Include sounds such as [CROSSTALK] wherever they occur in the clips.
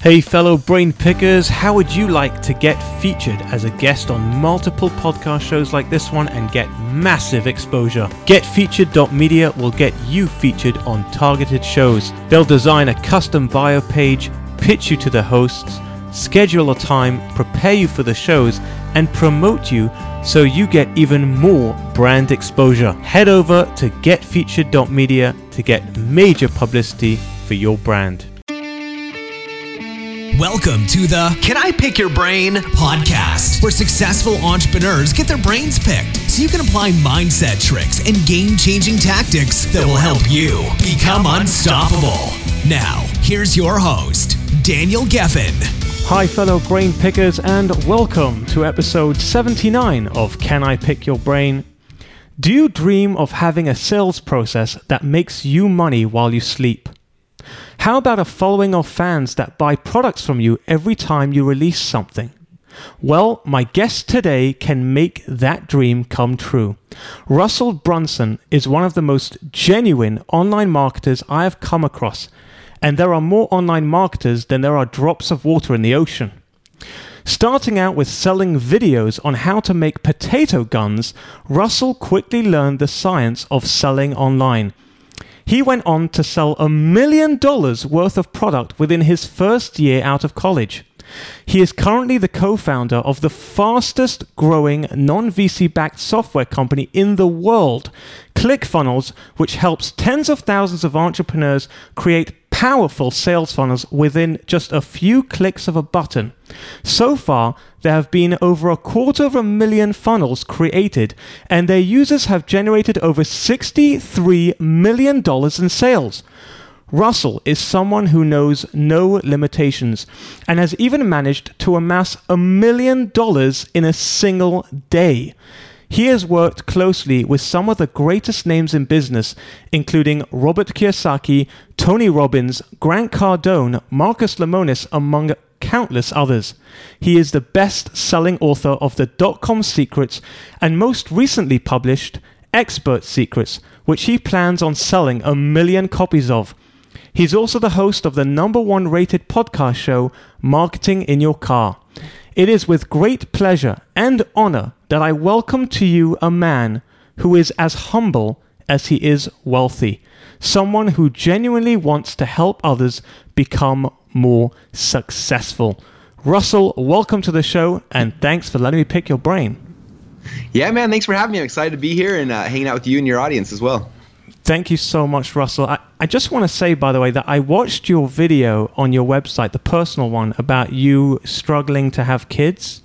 Hey, fellow brain pickers, how would you like to get featured as a guest on multiple podcast shows like this one and get massive exposure? GetFeatured.media will get you featured on targeted shows. They'll design a custom bio page, pitch you to the hosts, schedule a time, prepare you for the shows, and promote you so you get even more brand exposure. Head over to GetFeatured.media to get major publicity for your brand. Welcome to the Can I Pick Your Brain podcast, where successful entrepreneurs get their brains picked so you can apply mindset tricks and game changing tactics that will help you become unstoppable. Now, here's your host, Daniel Gefen. Hi, fellow brain pickers, and welcome to episode 79 of Can I Pick Your Brain? Do you dream of having a sales process that makes you money while you sleep? How about a following of fans that buy products from you every time you release something? Well, my guest today can make that dream come true. Russell Brunson is one of the most genuine online marketers I have come across, and there are more online marketers than there are drops of water in the ocean. Starting out with selling videos on how to make potato guns, Russell quickly learned the science of selling online he went on to sell a million dollars worth of product within his first year out of college. He is currently the co founder of the fastest growing non VC backed software company in the world, ClickFunnels, which helps tens of thousands of entrepreneurs create powerful sales funnels within just a few clicks of a button. So far, there have been over a quarter of a million funnels created, and their users have generated over $63 million in sales. Russell is someone who knows no limitations and has even managed to amass a million dollars in a single day. He has worked closely with some of the greatest names in business, including Robert Kiyosaki, Tony Robbins, Grant Cardone, Marcus Lemonis, among countless others. He is the best selling author of the dot com secrets and most recently published Expert Secrets, which he plans on selling a million copies of. He's also the host of the number one rated podcast show, Marketing in Your Car. It is with great pleasure and honor that I welcome to you a man who is as humble as he is wealthy, someone who genuinely wants to help others become more successful. Russell, welcome to the show and thanks for letting me pick your brain. Yeah, man, thanks for having me. I'm excited to be here and uh, hanging out with you and your audience as well. Thank you so much, Russell. I, I just want to say, by the way, that I watched your video on your website, the personal one, about you struggling to have kids.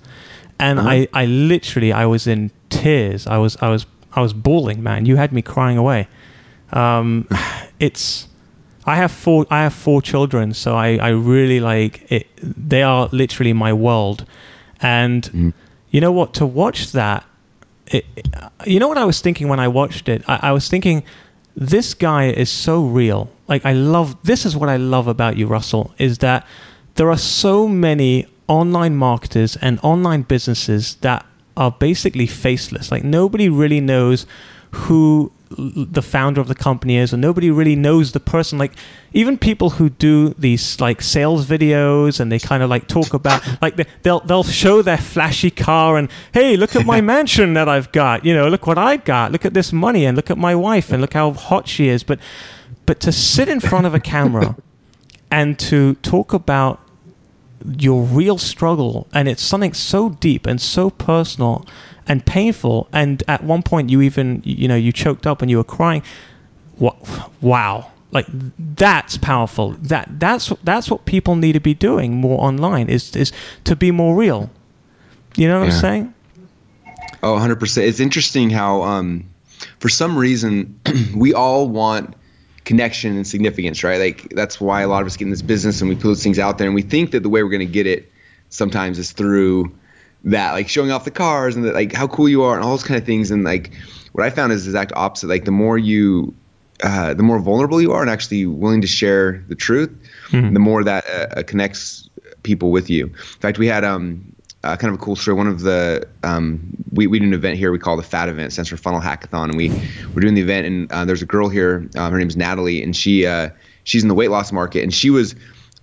And uh-huh. I, I literally, I was in tears. I was, I was, I was bawling, man. You had me crying away. Um, [SIGHS] it's, I have four, I have four children, so I, I really like it. They are literally my world. And mm. you know what? To watch that, it, you know what I was thinking when I watched it? I, I was thinking, this guy is so real. Like I love this is what I love about you, Russell, is that there are so many online marketers and online businesses that are basically faceless. Like nobody really knows who the founder of the company is, and nobody really knows the person. Like even people who do these like sales videos and they kind of like talk about like they, they'll they'll show their flashy car and hey, look at my [LAUGHS] mansion that I've got. You know, look what I've got. Look at this money and look at my wife and look how hot she is. But but to sit in front of a camera [LAUGHS] and to talk about your real struggle and it's something so deep and so personal and painful. And at one point, you even you know you choked up and you were crying. Wow, like that's powerful. That that's that's what people need to be doing more online is is to be more real. You know what yeah. I'm saying? Oh, 100%. It's interesting how um, for some reason [CLEARS THROAT] we all want connection and significance, right? Like that's why a lot of us get in this business and we put those things out there and we think that the way we're going to get it sometimes is through that, like showing off the cars and the, like how cool you are and all those kind of things. And like what I found is the exact opposite. Like the more you, uh, the more vulnerable you are and actually willing to share the truth, mm-hmm. the more that uh, connects people with you. In fact, we had um, uh, kind of a cool story. One of the um, we we did an event here we call the Fat Event, stands for Funnel Hackathon, and we were doing the event. And uh, there's a girl here. Uh, her name's Natalie, and she uh, she's in the weight loss market, and she was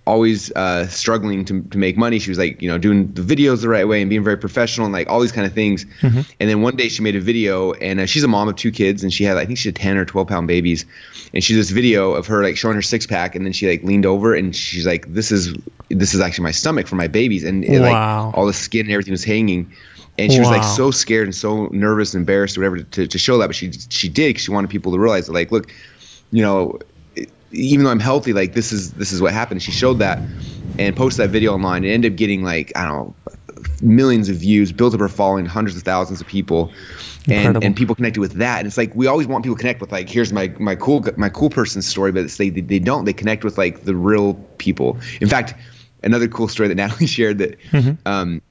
always uh, struggling to, to make money. She was like, you know, doing the videos the right way and being very professional and like all these kind of things. Mm-hmm. And then one day she made a video and uh, she's a mom of two kids and she had, I think she had 10 or 12 pound babies. And she did this video of her like showing her six pack and then she like leaned over and she's like, this is, this is actually my stomach for my babies. And it, wow. like all the skin and everything was hanging. And she wow. was like so scared and so nervous and embarrassed or whatever to, to show that. But she, she did because she wanted people to realize that like, look, you know, even though I'm healthy, like this is this is what happened. She showed that and posted that video online. and ended up getting like I don't know millions of views, built up her following, hundreds of thousands of people, and and people connected with that. And it's like we always want people to connect with like here's my my cool my cool person story, but they they don't. They connect with like the real people. In fact, another cool story that [LAUGHS] Natalie shared that. Mm-hmm. Um,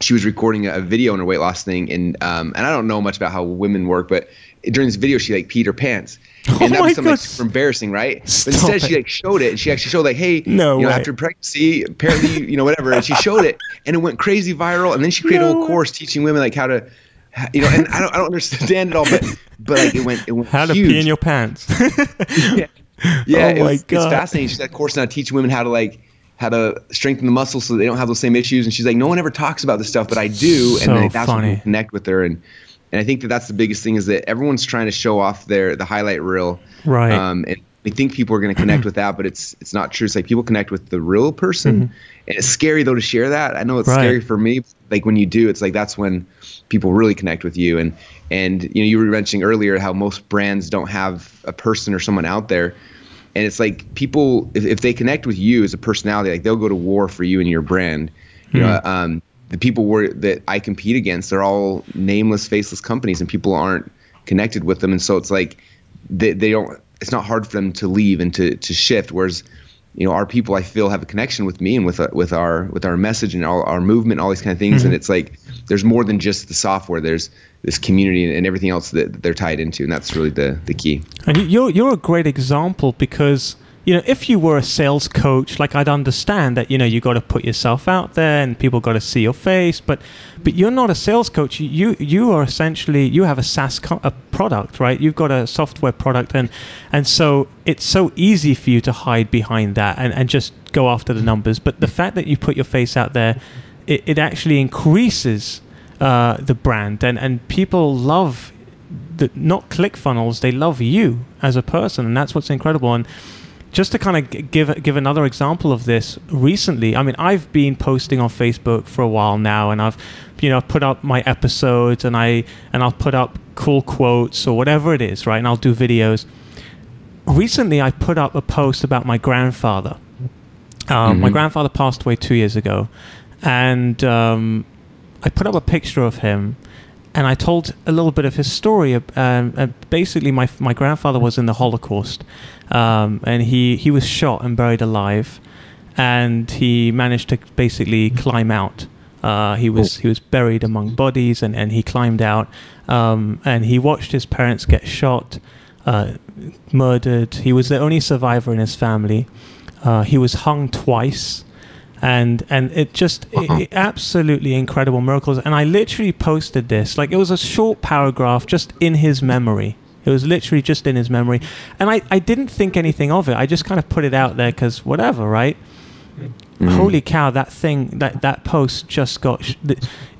she was recording a video on her weight loss thing, and um, and I don't know much about how women work, but during this video she like peed her pants, [LAUGHS] Oh and oh that was something like, super embarrassing, right? Stop but instead, it. she like showed it, and she actually showed like, hey, no you know, after pregnancy, apparently, you know, whatever, and she [LAUGHS] showed it, and it went crazy viral, and then she created no. a whole course teaching women like how to, you know, and I don't, I don't understand it all, but but like it went, it went how huge. to pee in your pants. [LAUGHS] yeah, yeah, oh it was, it's fascinating. She's got a course now teaching women how to like how to strengthen the muscles so they don't have those same issues. And she's like, no one ever talks about this stuff, but I do, so and like, that's funny. when connect with her and and I think that that's the biggest thing is that everyone's trying to show off their the highlight reel, right? Um, and I think people are going to connect with that, but it's it's not true. It's like people connect with the real person, mm-hmm. and it's scary though to share that. I know it's right. scary for me. Like when you do, it's like that's when people really connect with you. And and you know you were mentioning earlier how most brands don't have a person or someone out there, and it's like people if, if they connect with you as a personality, like they'll go to war for you and your brand. You mm-hmm. know, um, the people were, that I compete against, they're all nameless, faceless companies, and people aren't connected with them. And so it's like they, they don't. It's not hard for them to leave and to to shift. Whereas, you know, our people I feel have a connection with me and with uh, with our with our message and all our movement, all these kind of things. Mm-hmm. And it's like there's more than just the software. There's this community and everything else that they're tied into, and that's really the the key. And you're you're a great example because you know, if you were a sales coach, like I'd understand that, you know, you got to put yourself out there and people got to see your face, but but you're not a sales coach. You you are essentially you have a SaaS co- a product, right? You've got a software product and and so it's so easy for you to hide behind that and, and just go after the numbers. But the fact that you put your face out there, it, it actually increases uh, the brand and, and people love the not ClickFunnels, they love you as a person and that's what's incredible. And just to kind of give give another example of this recently i mean i've been posting on facebook for a while now and i've you know put up my episodes and i and i'll put up cool quotes or whatever it is right and i'll do videos recently i put up a post about my grandfather um, mm-hmm. my grandfather passed away two years ago and um, i put up a picture of him and I told a little bit of his story. Um, basically, my my grandfather was in the Holocaust, um, and he he was shot and buried alive, and he managed to basically climb out. Uh, he was he was buried among bodies, and, and he climbed out, um, and he watched his parents get shot, uh, murdered. He was the only survivor in his family. Uh, he was hung twice and and it just it, it absolutely incredible miracles. And i literally posted this. Like it was a short paragraph just in his memory. It was literally just in his memory. And i i didn't think anything of it. I just kind of put it out there because whatever right? Mm. holy cow that thing that that post just got sh-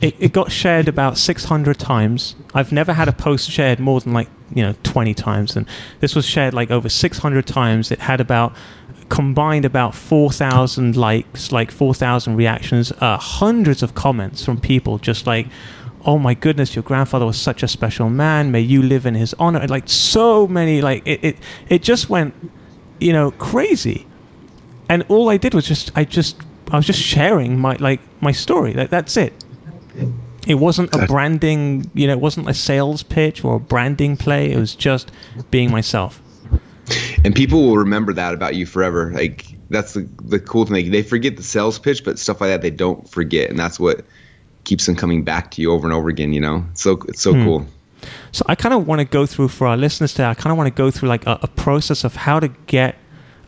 it, it got shared about 600 times. I've never had a post shared more than like you know 20 times. And this was shared like over 600 times. It had about combined about 4,000 likes, like 4,000 reactions, uh, hundreds of comments from people just like, oh my goodness, your grandfather was such a special man. May you live in his honor. And like so many, like it, it, it just went, you know, crazy. And all I did was just, I just, I was just sharing my, like my story. Like, that's it. It wasn't a branding, you know, it wasn't a sales pitch or a branding play. It was just being myself and people will remember that about you forever. Like that's the the cool thing. Like, they forget the sales pitch, but stuff like that they don't forget, and that's what keeps them coming back to you over and over again. You know, it's so it's so hmm. cool. So I kind of want to go through for our listeners today. I kind of want to go through like a, a process of how to get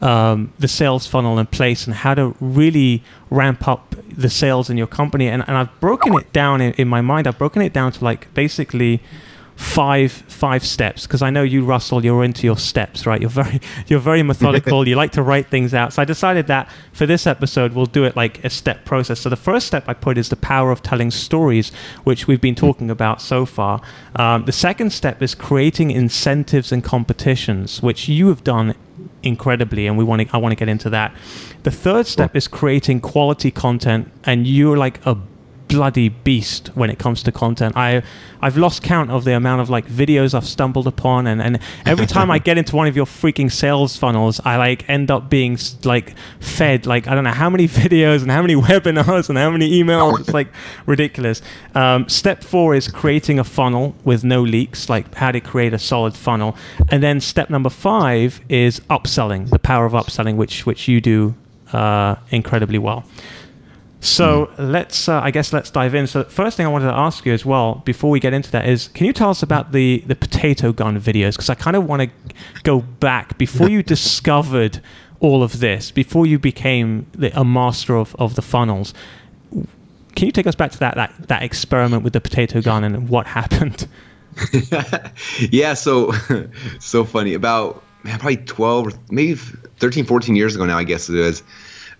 um, the sales funnel in place and how to really ramp up the sales in your company. And, and I've broken it down in, in my mind. I've broken it down to like basically five five steps because I know you, Russell, you're into your steps, right? You're very [LAUGHS] you're very methodical. [LAUGHS] you like to write things out. So I decided that for this episode we'll do it like a step process. So the first step I put is the power of telling stories, which we've been talking about so far. Um, the second step is creating incentives and competitions, which you have done incredibly, and we want to. I want to get into that. The third step is creating quality content, and you're like a bloody beast when it comes to content. I I've lost count of the amount of like videos I've stumbled upon, and, and every [LAUGHS] time I get into one of your freaking sales funnels, I like end up being like fed like I don't know how many [LAUGHS] videos and how many [LAUGHS] webinars and how many emails. It's like ridiculous. Um, step four is creating a funnel with no leaks, like how to create a solid funnel, and then step number five is upselling, the power of upselling, which which you do uh, incredibly well. So mm. let's, uh, I guess, let's dive in. So first thing I wanted to ask you as well, before we get into that, is can you tell us about the the potato gun videos? Because I kind of want to go back before you [LAUGHS] discovered all of this, before you became the, a master of, of the funnels. Can you take us back to that, that that experiment with the potato gun and what happened? [LAUGHS] [LAUGHS] yeah, so so funny. About man, probably 12 or maybe 13, 14 years ago now, I guess it is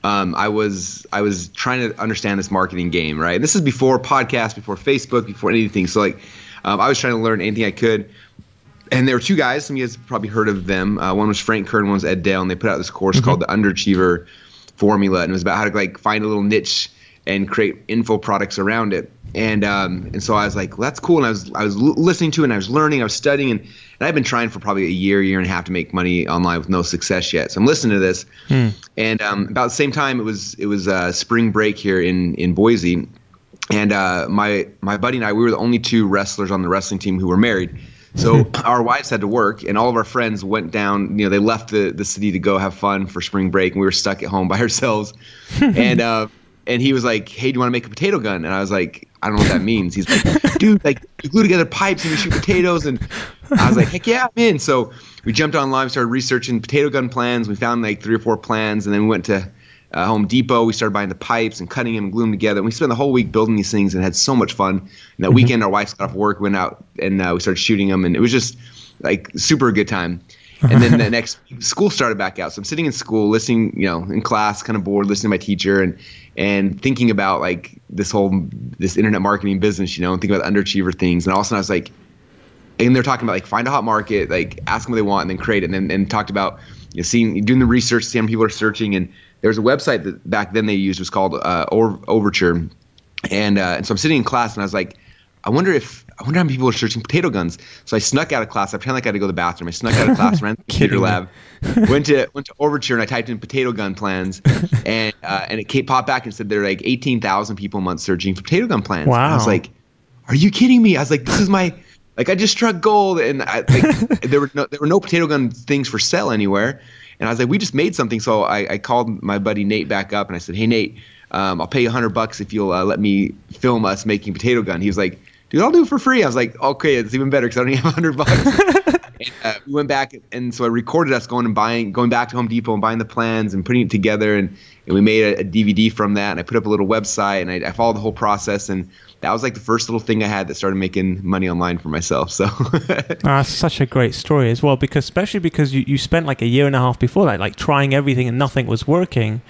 um, I was I was trying to understand this marketing game, right? This is before podcast, before Facebook, before anything. So like, um, I was trying to learn anything I could. And there were two guys. Some of you guys probably heard of them. Uh, one was Frank Kern, one was Ed Dale, and they put out this course mm-hmm. called the Underachiever Formula, and it was about how to like find a little niche and create info products around it. And um, and so I was like, well, that's cool. And I was I was listening to it, and I was learning, I was studying, and and I've been trying for probably a year, year and a half to make money online with no success yet. So I'm listening to this, hmm. and um, about the same time, it was it was uh, spring break here in in Boise, and uh, my my buddy and I, we were the only two wrestlers on the wrestling team who were married. So [LAUGHS] our wives had to work, and all of our friends went down. You know, they left the, the city to go have fun for spring break, and we were stuck at home by [LAUGHS] ourselves. [LAUGHS] and uh, and he was like, "Hey, do you want to make a potato gun?" And I was like, "I don't know what that means." He's like, "Dude, like you glue together pipes and you shoot potatoes." And I was like, "Heck yeah, I'm in!" So we jumped online, started researching potato gun plans. We found like three or four plans, and then we went to uh, Home Depot. We started buying the pipes and cutting them and gluing them together. And we spent the whole week building these things and had so much fun. And that mm-hmm. weekend, our wives got off work, went out, and uh, we started shooting them, and it was just like super good time and then the next school started back out. So I'm sitting in school, listening, you know, in class, kind of bored, listening to my teacher, and and thinking about like this whole this internet marketing business, you know, and thinking about underachiever things. And all of a sudden I was like, and they're talking about like find a hot market, like ask them what they want, and then create it. And then and talked about you know seeing doing the research, seeing how people are searching, and there was a website that back then they used was called uh, Overture, and uh, and so I'm sitting in class and I was like, I wonder if I wonder how many people are searching potato guns. So I snuck out of class. I pretended like I had to go to the bathroom. I snuck out of class, ran to the computer [LAUGHS] lab, went to went to Overture, and I typed in potato gun plans, and uh, and it came, popped back and said there are like eighteen thousand people a month searching for potato gun plans. Wow! I was like, Are you kidding me? I was like, This is my like I just struck gold, and I, like, [LAUGHS] there were no there were no potato gun things for sale anywhere, and I was like, We just made something. So I, I called my buddy Nate back up, and I said, Hey Nate. Um, I'll pay you a hundred bucks if you'll uh, let me film us making potato gun. He was like, dude, I'll do it for free. I was like, okay, it's even better because I don't even have hundred bucks. [LAUGHS] and, uh, we went back, and so I recorded us going and buying, going back to Home Depot and buying the plans and putting it together, and, and we made a, a DVD from that. And I put up a little website, and I, I, followed the whole process, and that was like the first little thing I had that started making money online for myself. So [LAUGHS] ah, such a great story as well, because especially because you, you spent like a year and a half before that, like trying everything and nothing was working.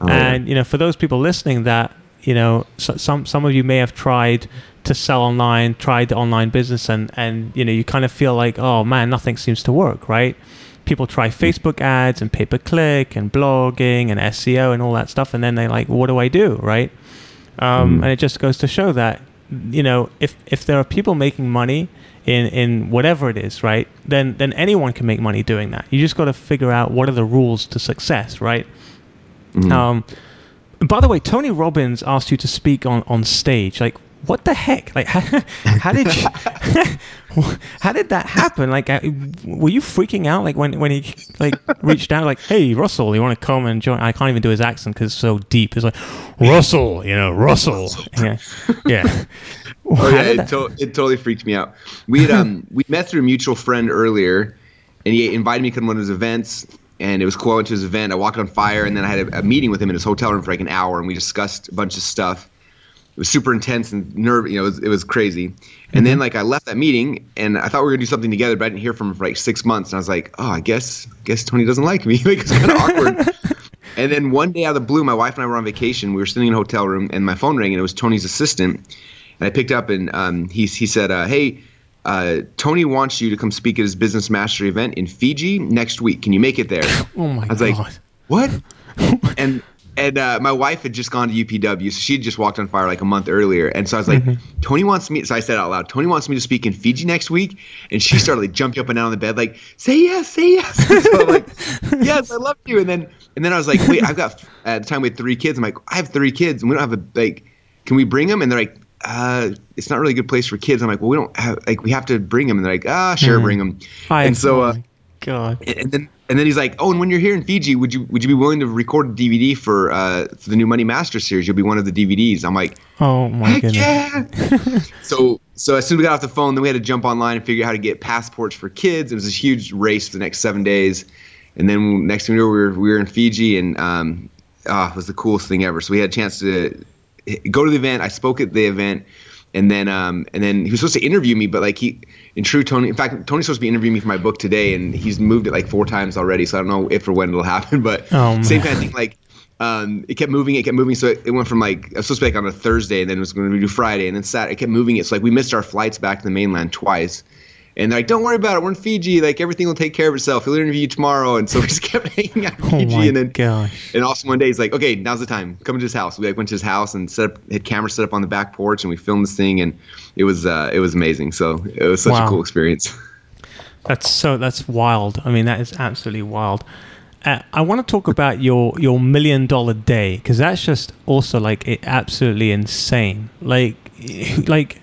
Oh, and you know, for those people listening, that you know, so, some some of you may have tried to sell online, tried the online business, and and you know you kind of feel like, oh man, nothing seems to work, right? People try Facebook ads and pay per click and blogging and SEO and all that stuff, and then they like, what do I do, right? Um, mm. And it just goes to show that you know if if there are people making money in in whatever it is, right? Then then anyone can make money doing that. You just got to figure out what are the rules to success, right? Mm. Um, by the way, Tony Robbins asked you to speak on, on stage. Like, what the heck? Like, how, [LAUGHS] how did you, [LAUGHS] how did that happen? Like, uh, were you freaking out? Like when when he like reached out, like, hey Russell, you want to come and join? I can't even do his accent because it's so deep. It's like Russell, you know, Russell. Yeah, [LAUGHS] yeah. Oh yeah, it, to- it, totally freaked me out. We had um we met through a mutual friend earlier, and he invited me to come to one of his events. And it was cool. I went to his event. I walked on fire, and then I had a, a meeting with him in his hotel room for like an hour, and we discussed a bunch of stuff it was super intense and nerve. You know, it was, it was crazy. And then like I left that meeting and I thought we were gonna do something together, but I didn't hear from him for like six months. And I was like, oh, I guess guess Tony doesn't like me. [LAUGHS] like it's kind of awkward. [LAUGHS] And then one day out of the blue, my wife and I were on vacation. We were sitting in a hotel room, and my phone rang, and it was Tony's assistant. And I picked up, and um, he he said, uh, "Hey, uh, Tony wants you to come speak at his business mastery event in Fiji next week. Can you make it there?" [LAUGHS] Oh my I was god. like, "What?" and and uh, my wife had just gone to UPW, so she had just walked on fire like a month earlier. And so I was like, Tony wants me. So I said out loud, Tony wants me to speak in Fiji next week. And she started like jumping up and down on the bed, like, say yes, say yes. [LAUGHS] so I'm like, yes, I love you. And then and then I was like, wait, I've got at the time we had three kids. I'm like, I have three kids, and we don't have a like. Can we bring them? And they're like, uh, it's not really a good place for kids. I'm like, well, we don't have like we have to bring them. And they're like, ah, sure, bring them. I- and so. Uh, god. and then and then he's like, "Oh, and when you're here in Fiji, would you would you be willing to record a DVD for uh, for the new Money Master series? You'll be one of the DVDs." I'm like, Oh my "Heck goodness. yeah!" [LAUGHS] so so as soon as we got off the phone, then we had to jump online and figure out how to get passports for kids. It was a huge race for the next seven days, and then next thing we were we were in Fiji, and um, ah, it was the coolest thing ever. So we had a chance to go to the event. I spoke at the event. And then, um, and then he was supposed to interview me, but like he, in true Tony, in fact, Tony's supposed to be interviewing me for my book today, and he's moved it like four times already. So I don't know if or when it'll happen, [LAUGHS] but Oh, same kind of thing. Like, um, it kept moving, it kept moving. So it, it went from like I was supposed to be like on a Thursday, and then it was going to be do Friday, and then Saturday. It kept moving it. So like we missed our flights back to the mainland twice. And they're like, don't worry about it. We're in Fiji. Like everything will take care of itself. He'll interview you tomorrow. And so we just [LAUGHS] kept hanging out in Oh Fiji. and then gosh. and also one day he's like, okay, now's the time. Come to his house. We like went to his house and set up had cameras set up on the back porch and we filmed this thing and it was uh, it was amazing. So it was such Wow. a cool experience. [LAUGHS] That's so that's wild. I mean, that is absolutely wild. Uh, I want to talk about your your million dollar day because that's just also like it, absolutely insane. Like, [LAUGHS] like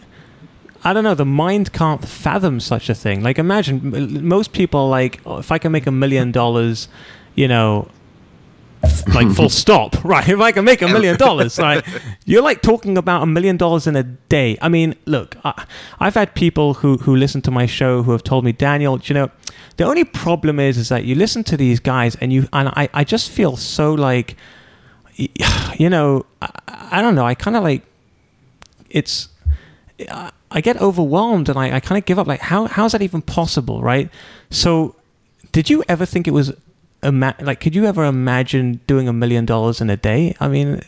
I don't know. The mind can't fathom such a thing. Like, imagine m- most people are like, oh, if I can make a million dollars, you know, [LAUGHS] like full stop, [LAUGHS] right? If I can make a million dollars, right? [LAUGHS] You're like talking about a million dollars in a day. I mean, look, I, I've had people who who listen to my show who have told me, Daniel, you know, the only problem is is that you listen to these guys and you and I I just feel so like, [SIGHS] you know, I, I don't know. I kind of like it's I- I get overwhelmed and I, I kind of give up. Like, how how is that even possible, right? So, did you ever think it was ima- like? Could you ever imagine doing a million dollars in a day? I mean,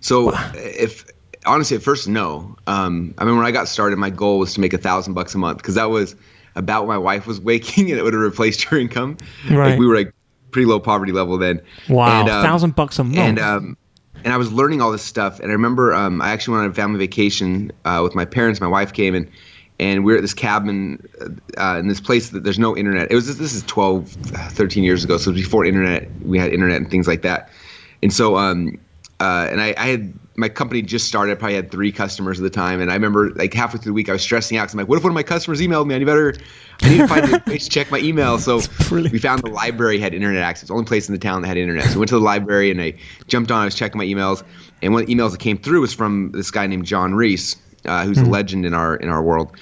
So if honestly at first no. Um, I mean when I got started, my goal was to make a thousand bucks a month because that was about what my wife was [LAUGHS] making and it would have replaced her income. Right. Like we were like pretty low poverty level then. wow, And, um, thousand bucks a month. and um, and I was learning all this stuff. And I remember um, I actually went on a family vacation uh, with my parents. My wife came and and we were at this cabin uh, in this place that there's no internet. It was this is 12, 13 years ago, so before internet, we had internet and things like that. And so um, uh, and I, I had my company just started. I probably had three customers at the time, and I remember like halfway through the week, I was stressing out because I'm like, what if one of my customers emailed me? I need better, I need to find a place to [LAUGHS] check my email. So we found the library had internet access. The only place in the town that had internet. So I went to the library and I jumped on. I was checking my emails, and one of the emails that came through was from this guy named John Reese, uh, who's a legend in our in our world.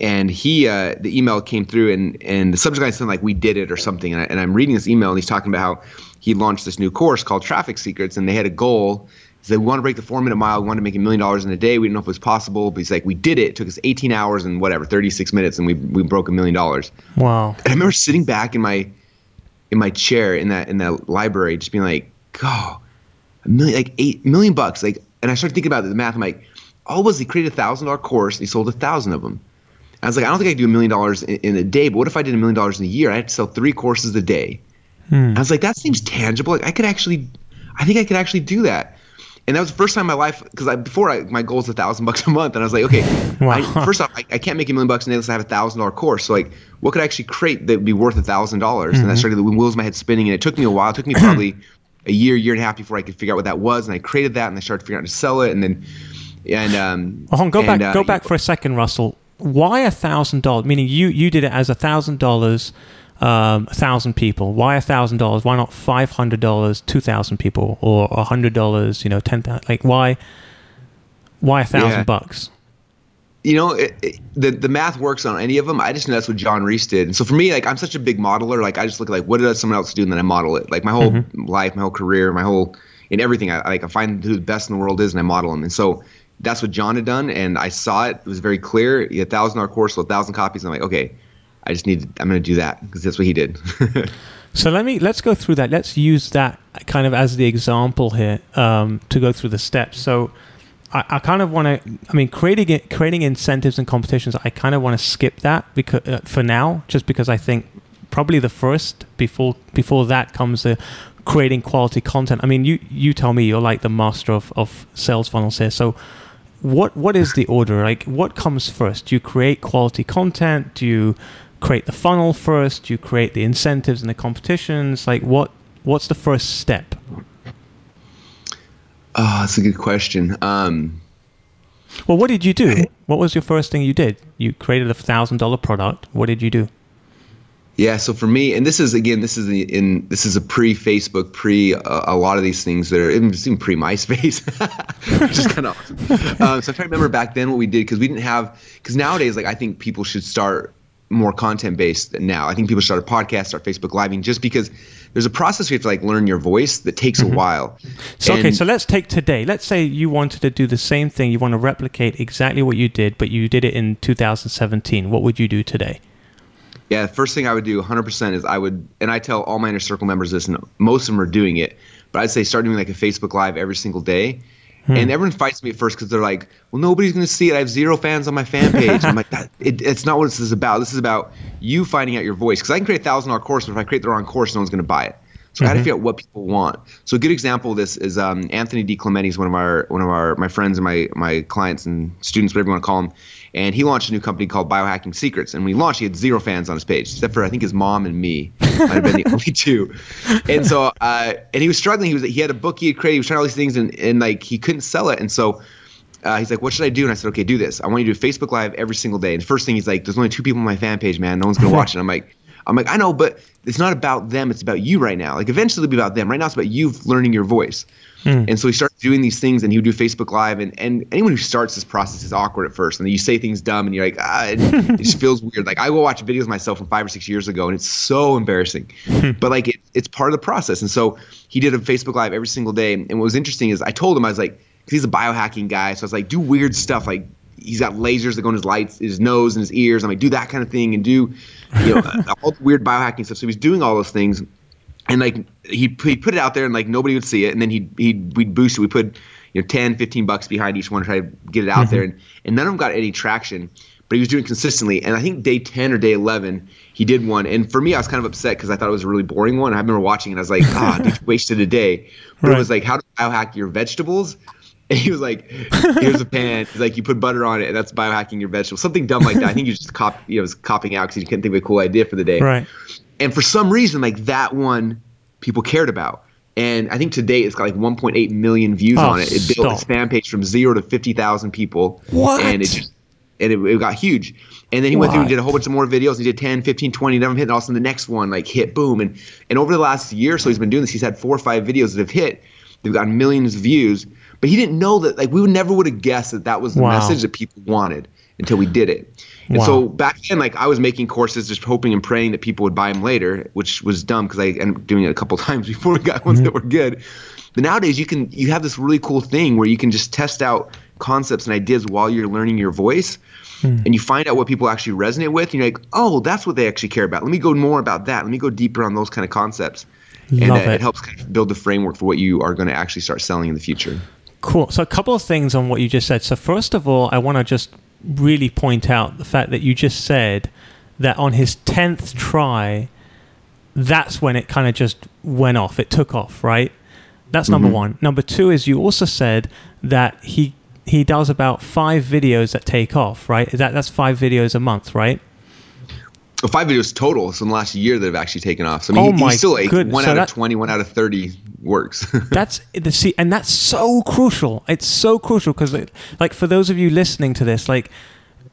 And he, uh, the email came through, and and the subject line said like "We did it" or something. And, I, and I'm reading this email, and he's talking about how he launched this new course called Traffic Secrets, and they had a goal. He said, we want to break the four minute mile. We want to make a million dollars in a day. We didn't know if it was possible, but he's like, we did it. It took us 18 hours and whatever, 36 minutes, and we, we broke a million dollars. wow, And I remember sitting back in my in my chair in that in that library, just being like, "Oh, a million, like eight million bucks." Like, and I started thinking about the math. I'm like, all was he created a thousand dollar course and he sold a thousand of them. I was like, I don't think I could do a million dollars in in a day, but what if I did a million dollars in a year? I had to sell three courses a day. Hmm. I was like, that seems tangible. Like I could actually, I think I could actually do that. And that was the first time in my life because I, before I, my goal was a thousand bucks a month, and I was like, okay, [LAUGHS] Wow. I, first off, I, I can't make a million bucks unless I have a thousand dollar course. So like, what could I actually create that would be worth a thousand dollars? And that started the wheels in my head spinning, and it took me a while. It took me probably [CLEARS THROAT] a year, year and a half before I could figure out what that was, and I created that, and I started figuring out how to sell it, and then, and um, Well, on, go and, back, uh, go back for a second, Russell. Why a thousand dollars? Meaning you you did it as a thousand dollars, um, a thousand people. Why a thousand dollars? Why not five hundred dollars, two thousand people, or a hundred dollars? You know, ten thousand. Like why? Why a thousand Yeah. bucks? you know it, it, the the math works on any of them. I just know that's what John Reese did. And so for me, like I'm such a big modeler. Like I just look at like what does someone else do, and then I model it. Like my whole life, my whole career, my whole in everything. I like I find who the best in the world is and I model them. And so that's what John had done, and I saw it. It was very clear. A thousand dollar course, so a thousand copies. And I'm like, okay, I just need. I'm going to do that because that's what he did. [LAUGHS] so let me let's go through that. Let's use that kind of as the example here um, to go through the steps. So I, I kind of want to. I mean, creating it, creating incentives and competitions. I kind of want to skip that because uh, for now, just because I think probably the first before before that comes the creating quality content. I mean, you you tell me you're like the master of, of sales funnels here. So what what is the order? Like what comes first? Do you create quality content? Do you create the funnel first? Do you create the incentives and the competitions? Like what what's the first step? Oh, that's a good question. Um, well, what did you do? What was your first thing you did? You created a thousand dollar product. What did you do? Yeah, so for me, and this is again, this is in this is a pre Facebook, pre uh, a lot of these things that are even, pre MySpace, [LAUGHS] which is kind of awesome. [LAUGHS] Um, so if I remember back then what we did because we didn't have because nowadays like I think people should start more content based now. I think people start a podcast, start Facebook living, just because there's a process you have to like learn your voice that takes mm-hmm. a while. So and okay, so let's take today. Let's say you wanted to do the same thing. You want to replicate exactly what you did, but you did it in 2017. What would you do today? Yeah, the first thing I would do 100% is I would, and I tell all my inner circle members this, and most of them are doing it, but I'd say start doing like a Facebook Live every single day. Hmm. And everyone fights me at first because they're like, well, nobody's going to see it. I have zero fans on my fan page. I'm like, that, it, it's not what this is about. This is about you finding out your voice. Because I can create a thousand dollar course, but if I create the wrong course, no one's going to buy it. So mm-hmm. I had to figure out what people want. So a good example of this is um, Anthony DiClementi is one of our one of our my friends and my my clients and students, whatever you want to call them and he launched a new company called Biohacking Secrets. And when he launched, he had zero fans on his page, except for I think his mom and me might have been the only two. And so, uh, and he was struggling. He was he had a book he had created. He was trying all these things, and and like he couldn't sell it. And so. Uh, he's like, what should I do? And I said, okay, do this. I want you to do Facebook Live every single day. And the first thing he's like, there's only two people on my fan page, man. No one's gonna watch it. I'm like, I'm like, I know, but it's not about them. It's about you right now. Like eventually it'll be about them. Right now it's about you learning your voice. Mm. And so he started doing these things and he would do Facebook Live. And, and anyone who starts this process is awkward at first. And then you say things dumb and you're like, ah, it, [LAUGHS] it just feels weird. Like I will watch videos myself from five or six years ago and it's so embarrassing. Hmm. but like it, it's part of the process. And so he did a Facebook Live every single day. And what was interesting is I told him, I was like, he's a biohacking guy. So I was like, do weird stuff like he's got lasers that go in his lights, his nose and his ears. I'm like, do that kind of thing and do, you know, [LAUGHS] all the weird biohacking stuff. So he was doing all those things and like he he put it out there and like nobody would see it and then he he we'd boost it we put you know 10 15 bucks behind each one to try to get it out mm-hmm. there and, and none of them got any traction but he was doing consistently and i think day 10 or day 11 he did one and for me i was kind of upset because i thought it was a really boring one i remember watching it and i was like ah [LAUGHS] oh, wasted a day but right. it was like how to biohack your vegetables [LAUGHS] and he was like, "Here's a pan. He's like, you put butter on it, and that's biohacking your vegetables. Something dumb like that. I think he was just cop, you know, was copying out because he couldn't think of a cool idea for the day. Right and for some reason, like that one, people cared about. And I think today it's got like 1.8 million views oh, on it. It stop. built its fan page from zero to 50,000 people. What? And it just and it, it got huge. And then he what? went through and did a whole bunch of more videos. He did 10, 15, 20, never hit. And all of a sudden the next one like hit, boom. And and over the last year, so he's been doing this. He's had four or five videos that have hit. They've gotten millions of views. But he didn't know that. Like we would never would have guessed that that was the wow. message that people wanted until we did it. And wow. so back then, like I was making courses just hoping and praying that people would buy them later, which was dumb because I ended up doing it a couple [LAUGHS] times before we got ones mm-hmm. that were good. But nowadays, you can you have this really cool thing where you can just test out concepts and ideas while you're learning your voice, mm. and you find out what people actually resonate with. And you're like, oh, that's what they actually care about. Let me go more about that. Let me go deeper on those kind of concepts. Love and uh, it. it helps kind of build the framework for what you are going to actually start selling in the future. Cool. So a couple of things on what you just said. So first of all, I want to just really point out the fact that you just said that on his 10th try, that's when it kind of just went off. It took off, right? That's number mm-hmm. one. Number two is you also said that he he does about five videos that take off, right? That that's five videos a month, right? Well, five videos total. So in the last year that have actually taken off. So I mean, oh he, he's still like goodness. one so out that, of 20, one out of 30 works. [LAUGHS] that's the see, and that's so crucial. It's so crucial because, like, for those of you listening to this, like,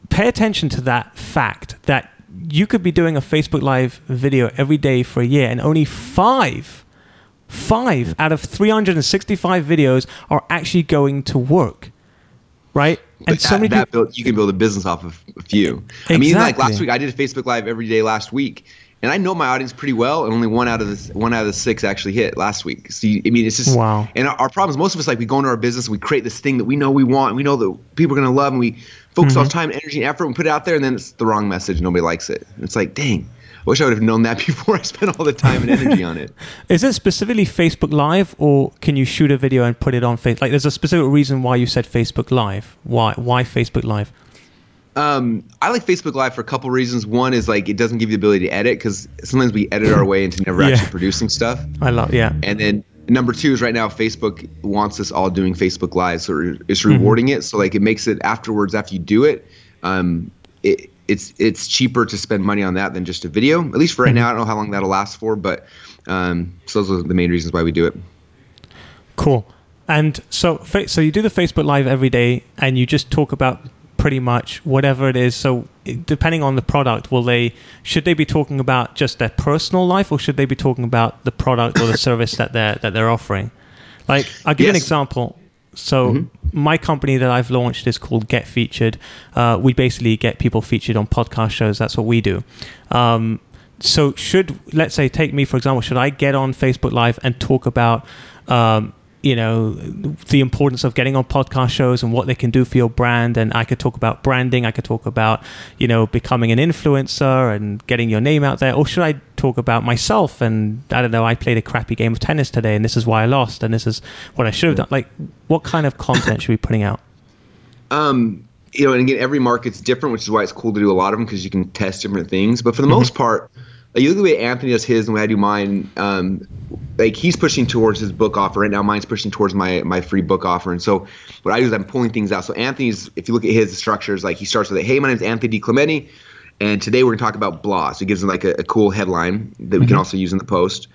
pay attention to that fact that you could be doing a Facebook Live video every day for a year, and only five, five out of 365 videos are actually going to work right? And that, so many that people, build, you can build a business off of a few. Exactly. I mean, like last week, I did a Facebook Live every day last week, and I know my audience pretty well, and only one out of the one out of the six actually hit last week. So you, I mean, it's just wow. And our, our problem is most of us like we go into our business, we create this thing that we know we want, and we know that people are going to love, and we focus all mm-hmm. the time, energy, and effort, and put it out there, and then it's the wrong message, nobody likes it. And it's like, dang. I wish I would have known that [LAUGHS] before I spent all the time and energy on it. [LAUGHS] Is it specifically Facebook Live, or can you shoot a video and put it on Facebook? Like, there's a specific reason why you said Facebook Live. Why? Why Facebook Live? Um, I like Facebook Live for a couple reasons. One is like it doesn't give you the ability to edit because sometimes we edit our way into never [LAUGHS] Yeah. actually producing stuff. I love. Yeah. And then number two is right now Facebook wants us all doing Facebook Live, so it's rewarding it. So like it makes it afterwards after you do it, um, it it's it's cheaper to spend money on that than just a video. At least for right now, I don't know how long that'll last for, but um, so those are the main reasons why we do it. Cool. And so, so you do the Facebook Live every day, and you just talk about pretty much whatever it is. So, depending on the product, will they should they be talking about just their personal life, or should they be talking about the product or the [LAUGHS] service that they're that they're offering? Like, I'll give you an example. So, my company that I've launched is called Get Featured. Uh, we basically get people featured on podcast shows. That's what we do. Um, so, should let's say take me for example, should I get on Facebook Live and talk about um, you know the importance of getting on podcast shows and what they can do for your brand. And i could talk about branding. I could talk about you know becoming an influencer and getting your name out there. Or should i talk about myself? And i don't know i played a crappy game of tennis today and this is why i lost and this is what i should have done. Like what kind of content should we be putting out? [LAUGHS] Um, you know, and again, every market's different, which is why it's cool to do a lot of them because you can test different things. But for the most part, like you look at the way Anthony does his and the way I do mine. Um, like he's pushing towards his book offer right now. Mine's pushing towards my my free book offer. And so what I do is I'm pulling things out. So Anthony's, if you look at his structures, like he starts with, "Hey, my name's Anthony Clementi." And today we're going to talk about blah. So it gives them like a, a cool headline that we can also use in the post.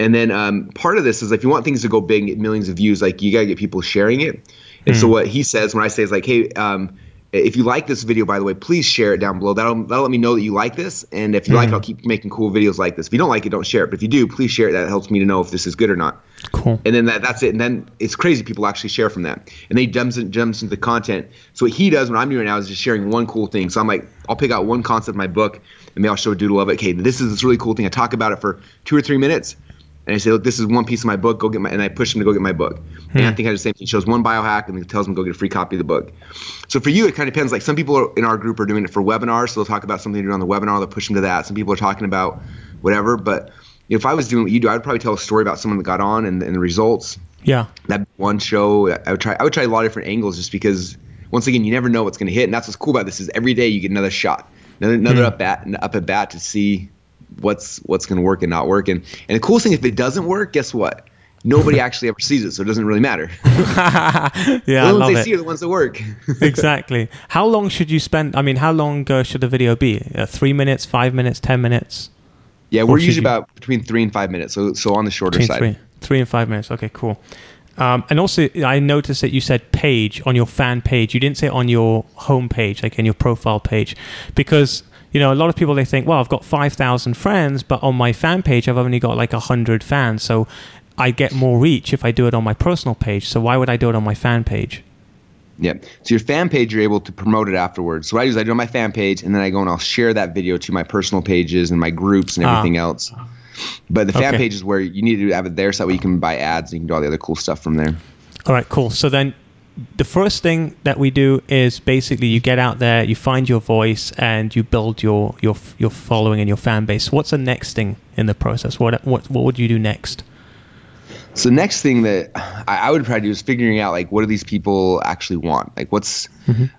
And then um, part of this is if you want things to go big and get millions of views, like you got to get people sharing it. And so what he says when I say is like, hey, um, if you like this video, by the way, please share it down below. That'll that'll let me know that you like this. And if you like it, I'll keep making cool videos like this. If you don't like it, don't share it. But if you do, please share it. That helps me to know if this is good or not. cool And then that, that's it. And then it's crazy. People actually share from that. And then he jumps, in, jumps into the content. So what he does, what I'm doing right now, is just sharing one cool thing. So I'm like, I'll pick out one concept in my book, and maybe I'll show a doodle of it. Okay, this is this really cool thing. I talk about it for two or three minutes. And I say, look, this is one piece of my book. Go get my, and I push him to go get my book. And Anthony hmm. has the same thing. He shows one biohack and then tells him to go get a free copy of the book. So for you, it kind of depends. Like some people are, in our group are doing it for webinars, so they'll talk about something to do on the webinar. They'll push them to that. Some people are talking about whatever. But you know, if I was doing what you do, I'd probably tell a story about someone that got on and, and the results yeah that one show I would try I would try a lot of different angles just because once again you never know what's going to hit and that's what's cool about this is every day you get another shot another another hmm. up bat up at bat to see what's what's going to work and not work. And and the coolest thing if it doesn't work guess what? Nobody [LAUGHS] actually ever sees it so it doesn't really matter. [LAUGHS] Yeah i the ones love they it. see are the ones that work. [LAUGHS] Exactly. How long should you spend i mean how long uh, should the video be? Uh, three minutes five minutes ten minutes? Yeah we're usually you- about between three and five minutes so so on the shorter Between side. three, three and five minutes. Okay, cool. Um, and also, I noticed that you said page on your fan page. You didn't say on your home page, like in your profile page, because you know a lot of people they think, well, I've got five thousand friends, but on my fan page, I've only got like hundred fans, so I get more reach if I do it on my personal page. So why would I do it on my fan page? Yeah. So your fan page, you're able to promote it afterwards. So what I do is I do it on my fan page, and then I go and I'll share that video to my personal pages and my groups and Ah. everything else. But the fan Okay. page is where you need to have it there so that way you can buy ads and you can do all the other cool stuff from there. All right, cool. So then the first thing that we do is basically you get out there, you find your voice, and you build your your your following and your fan base. What's the next thing in the process? What what what would you do next? So the next thing that I, I would probably do is figuring out like what do these people actually want? Like what's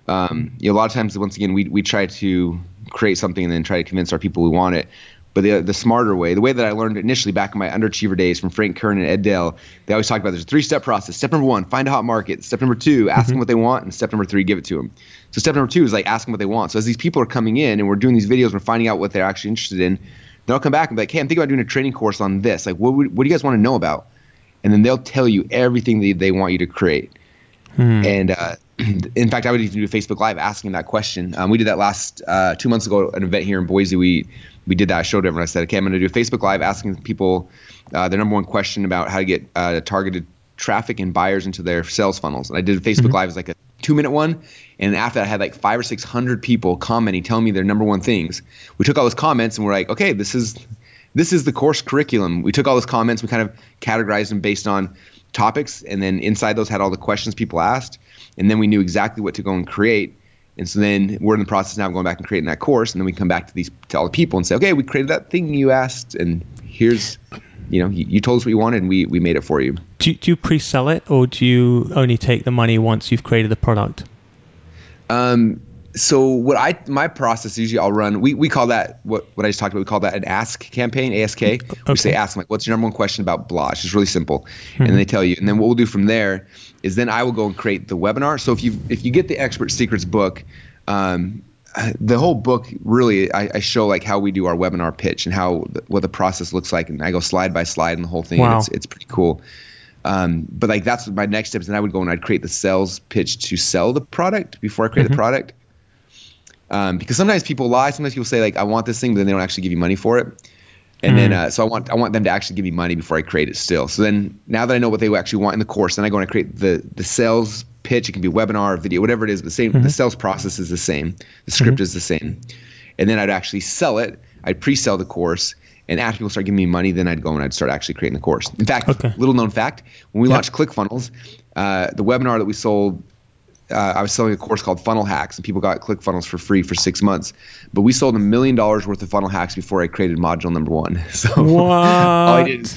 um, you know a lot of times once again we we try to create something and then try to convince our people we want it. But the the smarter way, the way that I learned initially back in my underachiever days from Frank Kern and Ed Dale, they always talk about there's a three step process. Step number one, find a hot market. Step number two, ask them what they want, and step number three, give it to them. So step number two is like ask them what they want. So as these people are coming in and we're doing these videos, we're finding out what they're actually interested in. They'll come back and be like, hey, I'm thinking about doing a training course on this. Like, what, would, what do you guys want to know about? and then they'll tell you everything that they want you to create. And uh, [CLEARS THROAT] in fact, I would even do a Facebook Live asking that question. Um, we did that last uh, two months ago at an event here in Boise. We we did that. I showed everyone. I said, okay, I'm going to do a Facebook Live asking people uh, their number one question about how to get uh, targeted traffic and buyers into their sales funnels. And I did a Facebook Live as like a two minute one. And after that, I had like five or six hundred people commenting, telling me their number one things. We took all those comments and we're like, okay, this is this is the course curriculum. We took all those comments, we kind of categorized them based on topics, and then inside those had all the questions people asked, and then we knew exactly what to go and create. And so then we're in the process now of going back and creating that course, and then we come back to these to all the people and say, okay, we created that thing you asked, and here's, you know, you, you told us what you wanted, and we we made it for you. Do, you- do you pre-sell it, or do you only take the money once you've created the product? Um, so what I my process usually I'll run we, we call that what what I just talked about we call that an ask campaign ASK we say ask like what's your number one question about blah it's just really simple. And they tell you and then what we'll do from there is then I will go and create the webinar. So if you if you get the expert secrets book um, the whole book really I, I show like how we do our webinar pitch and how what the process looks like and I go slide by slide and the whole thing and Wow. it's it's pretty cool. Um, but like that's my next steps. And I would go and I'd create the sales pitch to sell the product before I create the product um, because sometimes people lie. Sometimes people say like, "I want this thing," but then they don't actually give you money for it. And then, uh, so I want I want them to actually give me money before I create it still. So then, now that I know what they actually want in the course, then I go and I create the the sales pitch. It can be webinar, or video, whatever it is. The same. The sales process is the same. The script is the same. And then I'd actually sell it. I'd pre-sell the course. And after people start giving me money, then I'd go and I'd start actually creating the course. In fact, Okay. little known fact: when we launched ClickFunnels, uh, the webinar that we sold uh, I was selling a course called Funnel Hacks, and people got ClickFunnels for free for six months. But we sold a million dollars worth of funnel hacks before I created module number one. [LAUGHS] So all I did,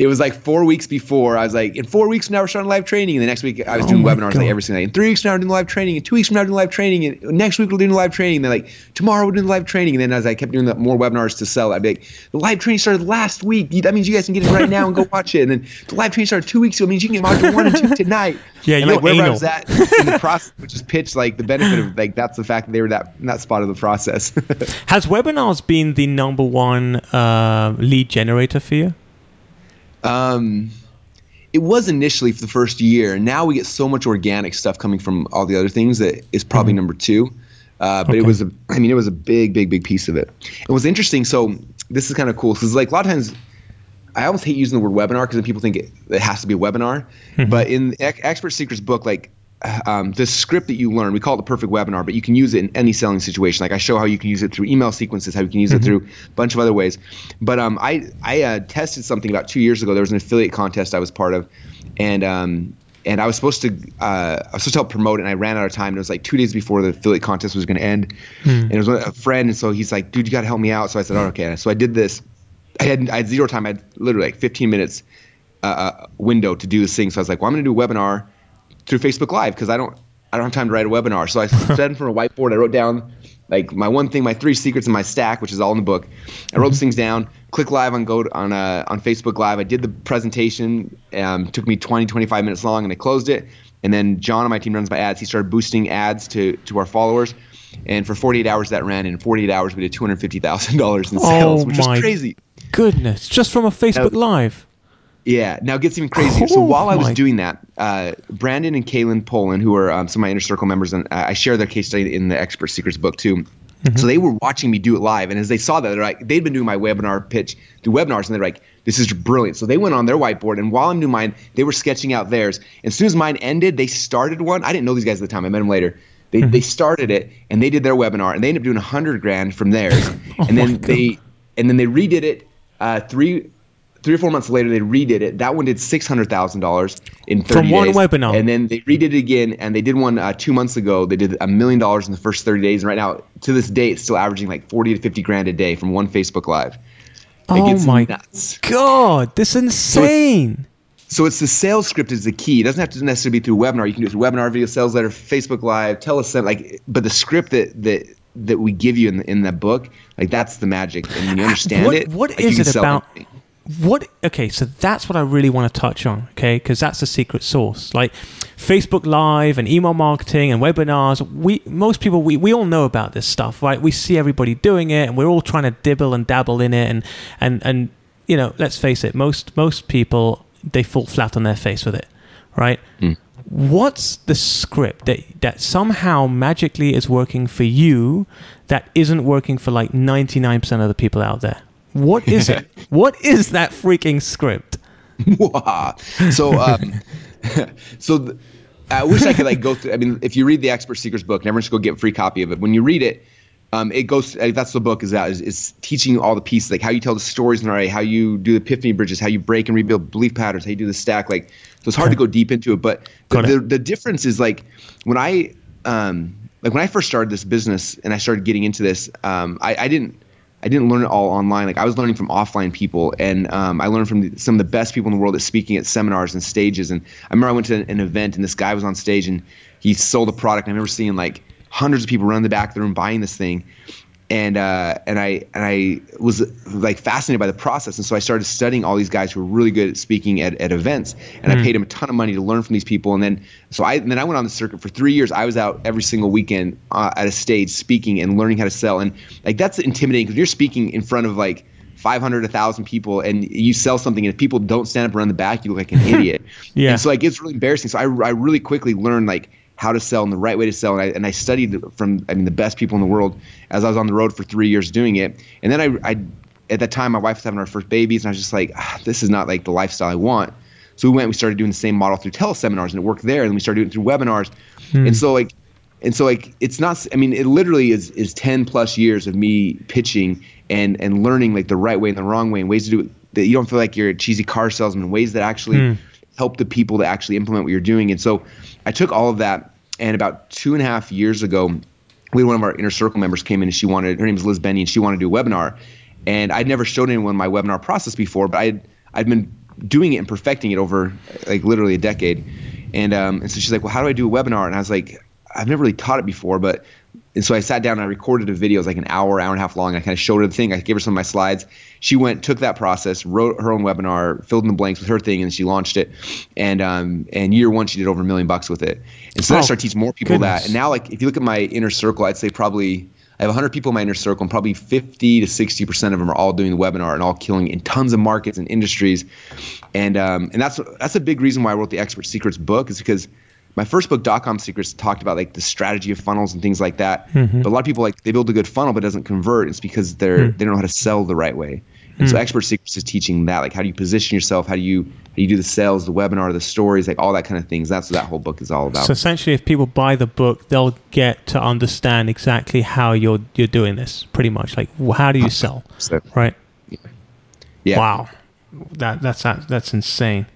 it was like four weeks before. I was like, in four weeks from now we're starting live training, and the next week I was Oh doing webinars God. like every single day. In three weeks from now we're doing live training, in two weeks from now we're doing live training, and next week we're doing live training. And then like tomorrow we're doing live training, and then as I kept doing the more webinars to sell, I'd be like, the live training started last week. That means you guys can get it right now and go [LAUGHS] watch it. And then the live training started two weeks ago. It means you can get module one and two tonight. [LAUGHS] Yeah, and like wherever I was at in the process, which is pitched like the benefit of like that's the fact that they were that in that spot of the process. [LAUGHS] Has webinars been the number one uh, lead generator for you? Um, it was initially for the first year. Now we get so much organic stuff coming from all the other things that is probably number two. Uh, but it was a, I mean, it was a big, big, big piece of it. It was interesting. So this is kind of cool because like a lot of times, I almost hate using the word webinar because then people think it, it has to be a webinar. But in the Expert Secrets book, like um, the script that you learn, we call it the perfect webinar, but you can use it in any selling situation. Like I show how you can use it through email sequences, how you can use it through a bunch of other ways. But um, I I uh, tested something about two years ago. There was an affiliate contest I was part of, and um, and I was supposed to uh, I was supposed to help promote it, and I ran out of time. And it was like two days before the affiliate contest was going to end, and it was a friend, and so he's like, "Dude, you got to help me out." So I said, "Oh, okay." So I did this. I had I had zero time. I had literally like 15 minutes uh, uh, window to do this thing. So I was like, "Well, I'm going to do a webinar through Facebook Live because I don't I don't have time to write a webinar." So I sat in front of a whiteboard. I wrote down like my one thing, my three secrets in my stack, which is all in the book. I wrote those things down. Click live on go on uh, on Facebook Live. I did the presentation. Um, took me 20 25 minutes long, and I closed it. And then John on my team runs my ads. He started boosting ads to to our followers. And for 48 hours that ran. In 48 hours, we did $250,000 in sales, Oh which is crazy. Goodness, just from a Facebook Live. Yeah. Now it gets even crazier. so Oh while I was my- doing that, uh, Brandon and Kaelin Poulin, who are um, some of my inner circle members, and I share their case study in the Expert Secrets book too. So they were watching me do it live, and as they saw that, they're like, they'd been doing my webinar pitch through webinars, and they're like, "This is brilliant." So they went on their whiteboard, and while I'm doing mine, they were sketching out theirs. And as soon as mine ended, they started one. I didn't know these guys at the time. I met them later. They, they started it, and they did their webinar, and they ended up doing a hundred grand from theirs. [LAUGHS] and then they and then they redid it uh, three three or four months later. They redid it. That one did six hundred thousand dollars in thirty From one days. webinar. And then they redid it again, and they did one uh, two months ago. They did a million dollars in the first thirty days, and right now to this day, it's still averaging like forty to fifty grand a day from one Facebook Live. It Oh my nuts. God, this is insane. So it's the sales script is the key. It doesn't have to necessarily be through webinar. You can do it through webinar, video sales letter, Facebook Live, telesend, like. But the script that that that we give you in the, in that book, like that's the magic. And when you [SIGHS] understand what, it, what like, is it about? anything. What? Okay, so that's what I really want to touch on. Okay, because that's the secret sauce. Like Facebook Live and email marketing and webinars. We most people we, we all know about this stuff, right? We see everybody doing it, and we're all trying to dibble and dabble in it. And and and you know, let's face it, most most people they fall flat on their face with it, right? Mm. What's the script that that somehow magically is working for you that isn't working for like ninety nine percent of the people out there? What is it? [LAUGHS] what is that freaking script? [LAUGHS] So um, [LAUGHS] so th- I wish I could like go through. I mean, if you read the Expert Secrets book, never just go get a free copy of it. When you read it, um, it goes. That's the book is that is, is teaching you all the pieces, like how you tell the stories in right, how you do the epiphany bridges, how you break and rebuild belief patterns, how you do the stack. Like, so it's hard okay. to go deep into it. But the, the, the difference is like when I um, like when I first started this business and I started getting into this, um, I, I didn't I didn't learn it all online. Like I was learning from offline people, and um, I learned from the, some of the best people in the world at speaking at seminars and stages. And I remember I went to an, an event, and this guy was on stage, and he sold a product. I remember seeing like hundreds of people run the back of the room buying this thing, and uh, and I and I was like fascinated by the process, and so I started studying all these guys who were really good at speaking at, at events, and mm. I hmm. paid them a ton of money to learn from these people, and then so I and then I went on the circuit for three years. I was out every single weekend uh, at a stage speaking and learning how to sell, and like that's intimidating because you're speaking in front of like 500 1000 people and you sell something and if people don't stand up around the back you look like an [LAUGHS] idiot yeah and so like it's really embarrassing so I, I really quickly learned like how to sell and the right way to sell. And I, and I studied from, I mean, the best people in the world as I was on the road for three years doing it. And then I, I at that time, my wife was having our first babies, and I was just like, ah, this is not like the lifestyle I want. So we went, we started doing the same model through teleseminars, and it worked there. And we started doing it through webinars. Hmm. And so like, and so like, it's not. I mean, it literally is is ten plus years of me pitching and and learning like the right way and the wrong way and ways to do it that you don't feel like you're a cheesy car salesman. Ways that actually hmm. help the people to actually implement what you're doing. And so I took all of that and about two and a half years ago, we had one of our inner circle members came in and she wanted her name is Liz Benny and she wanted to do a webinar. And I'd never showed anyone my webinar process before, but I'd I'd been doing it and perfecting it over like literally a decade. And um, and so she's like, well, how do I do a webinar? And I was like, I've never really taught it before, but and so I sat down and I recorded a video. It was like an hour, hour and a half long. I kind of showed her the thing. I gave her some of my slides. She went, took that process, wrote her own webinar, filled in the blanks with her thing, and she launched it. And um, and year one, she did over a million bucks with it. And so oh, I started teaching more people goodness. that. And now, like, if you look at my inner circle, I'd say probably I have 100 people in my inner circle, and probably 50 to 60 percent of them are all doing the webinar and all killing in tons of markets and industries. And um, and that's that's a big reason why I wrote the Expert Secrets book is because my first book, Dotcom Secrets, talked about like the strategy of funnels and things like that. Mm-hmm. But a lot of people like they build a good funnel but it doesn't convert. It's because they're mm. they don't know how to sell the right way. And mm. so Expert Secrets is teaching that, like how do you position yourself, how do you how do you do the sales, the webinar, the stories, like all that kind of things. That's what that whole book is all about. So essentially, if people buy the book, they'll get to understand exactly how you're you're doing this. Pretty much, like how do you sell, right? Yeah. yeah. Wow, that that's that's insane.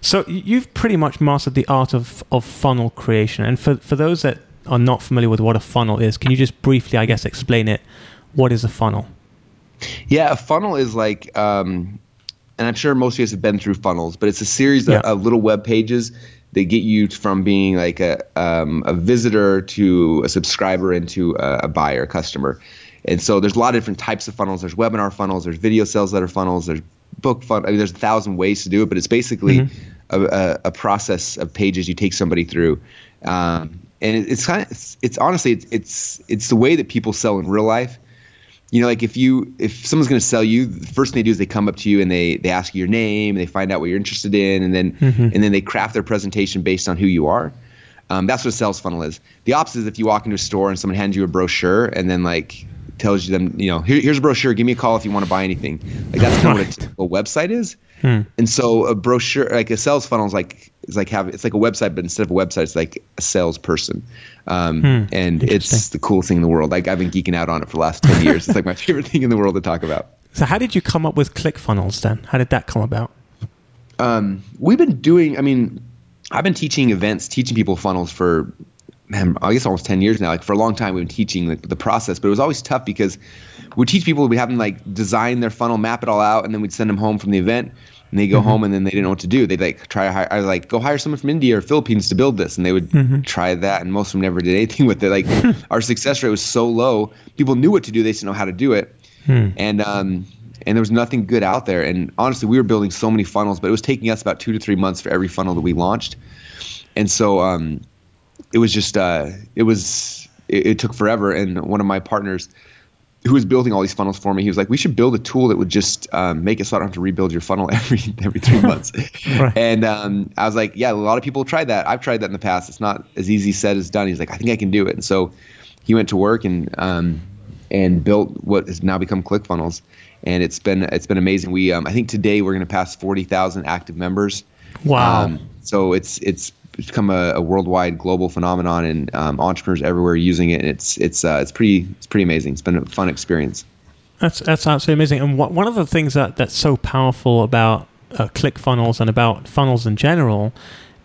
So you've pretty much mastered the art of, of funnel creation. And for, for those that are not familiar with what a funnel is, can you just briefly, I guess, explain it? What is a funnel? Yeah, a funnel is like, um, and I'm sure most of you have been through funnels, but it's a series yeah. of, of, little web pages that get you from being like a, um, a visitor to a subscriber into a, a buyer, customer. And so there's a lot of different types of funnels. There's webinar funnels, there's video sales letter funnels, there's book fun. I mean, there's a thousand ways to do it, but it's basically mm-hmm. a, a, a, process of pages you take somebody through. Um, and it, it's kind of it's, it's honestly it's, it's it's the way that people sell in real life. You know, like if you if someone's going to sell you, the first thing they do is they come up to you and they they ask you your name, and they find out what you're interested in, and then mm-hmm. and then they craft their presentation based on who you are. Um, that's what a sales funnel is. The opposite is if you walk into a store and someone hands you a brochure and then like tells you them, you know, Here, here's a brochure. Give me a call if you want to buy anything. Like that's kind of what a [LAUGHS] typical website is. Hmm. And so a brochure, like a sales funnel, is like is like have it's like a website, but instead of a website, it's like a salesperson. Um, hmm. And it's the coolest thing in the world. Like I've been geeking out on it for the last ten [LAUGHS] years. it's like my favorite thing in the world to talk about. So how did you come up with ClickFunnels then? How did that come about? Um, we've been doing. I mean, I've been teaching events, teaching people funnels for man, I guess almost 10 years now. Like for a long time, we've been teaching the, the process, but it was always tough because we'd teach people, we'd have them like design their funnel, map it all out, and then we'd send them home from the event. And they go mm-hmm. home and then they didn't know what to do. They'd like try to hire, I was like, go hire someone from India or Philippines to build this. And they would mm-hmm. try that. And most of them never did anything [LAUGHS] with it. Like [LAUGHS] our success rate was so low. People knew what to do. They didn't know how to do it. Hmm. And, um, and there was nothing good out there. And honestly, we were building so many funnels, but it was taking us about two to three months for every funnel that we launched. And so, um, it was just uh, it was it, it, took forever. And one of my partners who was building all these funnels for me, he was like, "We should build a tool that would just um, make it so I don't have to rebuild your funnel [LAUGHS] every every three [LAUGHS] months." right. And um, I was like, "Yeah, a lot of people tried that. I've tried that in the past. It's not as easy said as done." He's like, "I think I can do it." And so he went to work and um, and built what has now become ClickFunnels, and it's been it's been amazing. We um, I think today we're going to pass forty thousand active members. Wow. Um, so it's it's become a, a worldwide global phenomenon, and um, entrepreneurs everywhere using it. And it's it's uh, it's pretty it's pretty amazing. It's been a fun experience. That's that's absolutely amazing. And what, one of the things that that's so powerful about uh, ClickFunnels and about funnels in general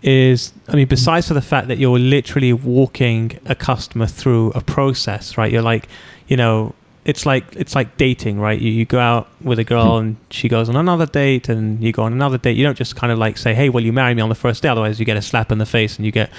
is I mean, besides for the fact that you're literally walking a customer through a process, right? You're like, you know, it's like it's like dating, right? You, you go out with a girl and she goes on another date, and you go on another date. You don't just kind of like say, "Hey, will you marry me on the first day?" Otherwise, you get a slap in the face and you get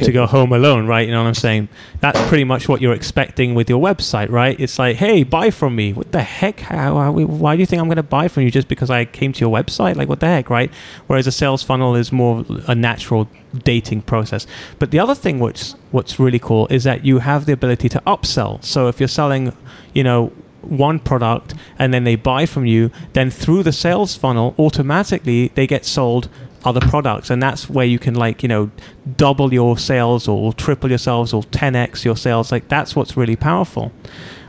to go home alone, right? You know what I'm saying? That's pretty much what you're expecting with your website, right? It's like, "Hey, buy from me." What the heck? How, why do you think I'm going to buy from you just because I came to your website? Like, what the heck, right? Whereas a sales funnel is more a natural dating process. But the other thing which what's really cool is that you have the ability to upsell. So if you're selling you know, one product and then they buy from you, then through the sales funnel, automatically they get sold other products. And that's where you can, like, you know, double your sales or triple your sales or 10x your sales. Like, that's what's really powerful.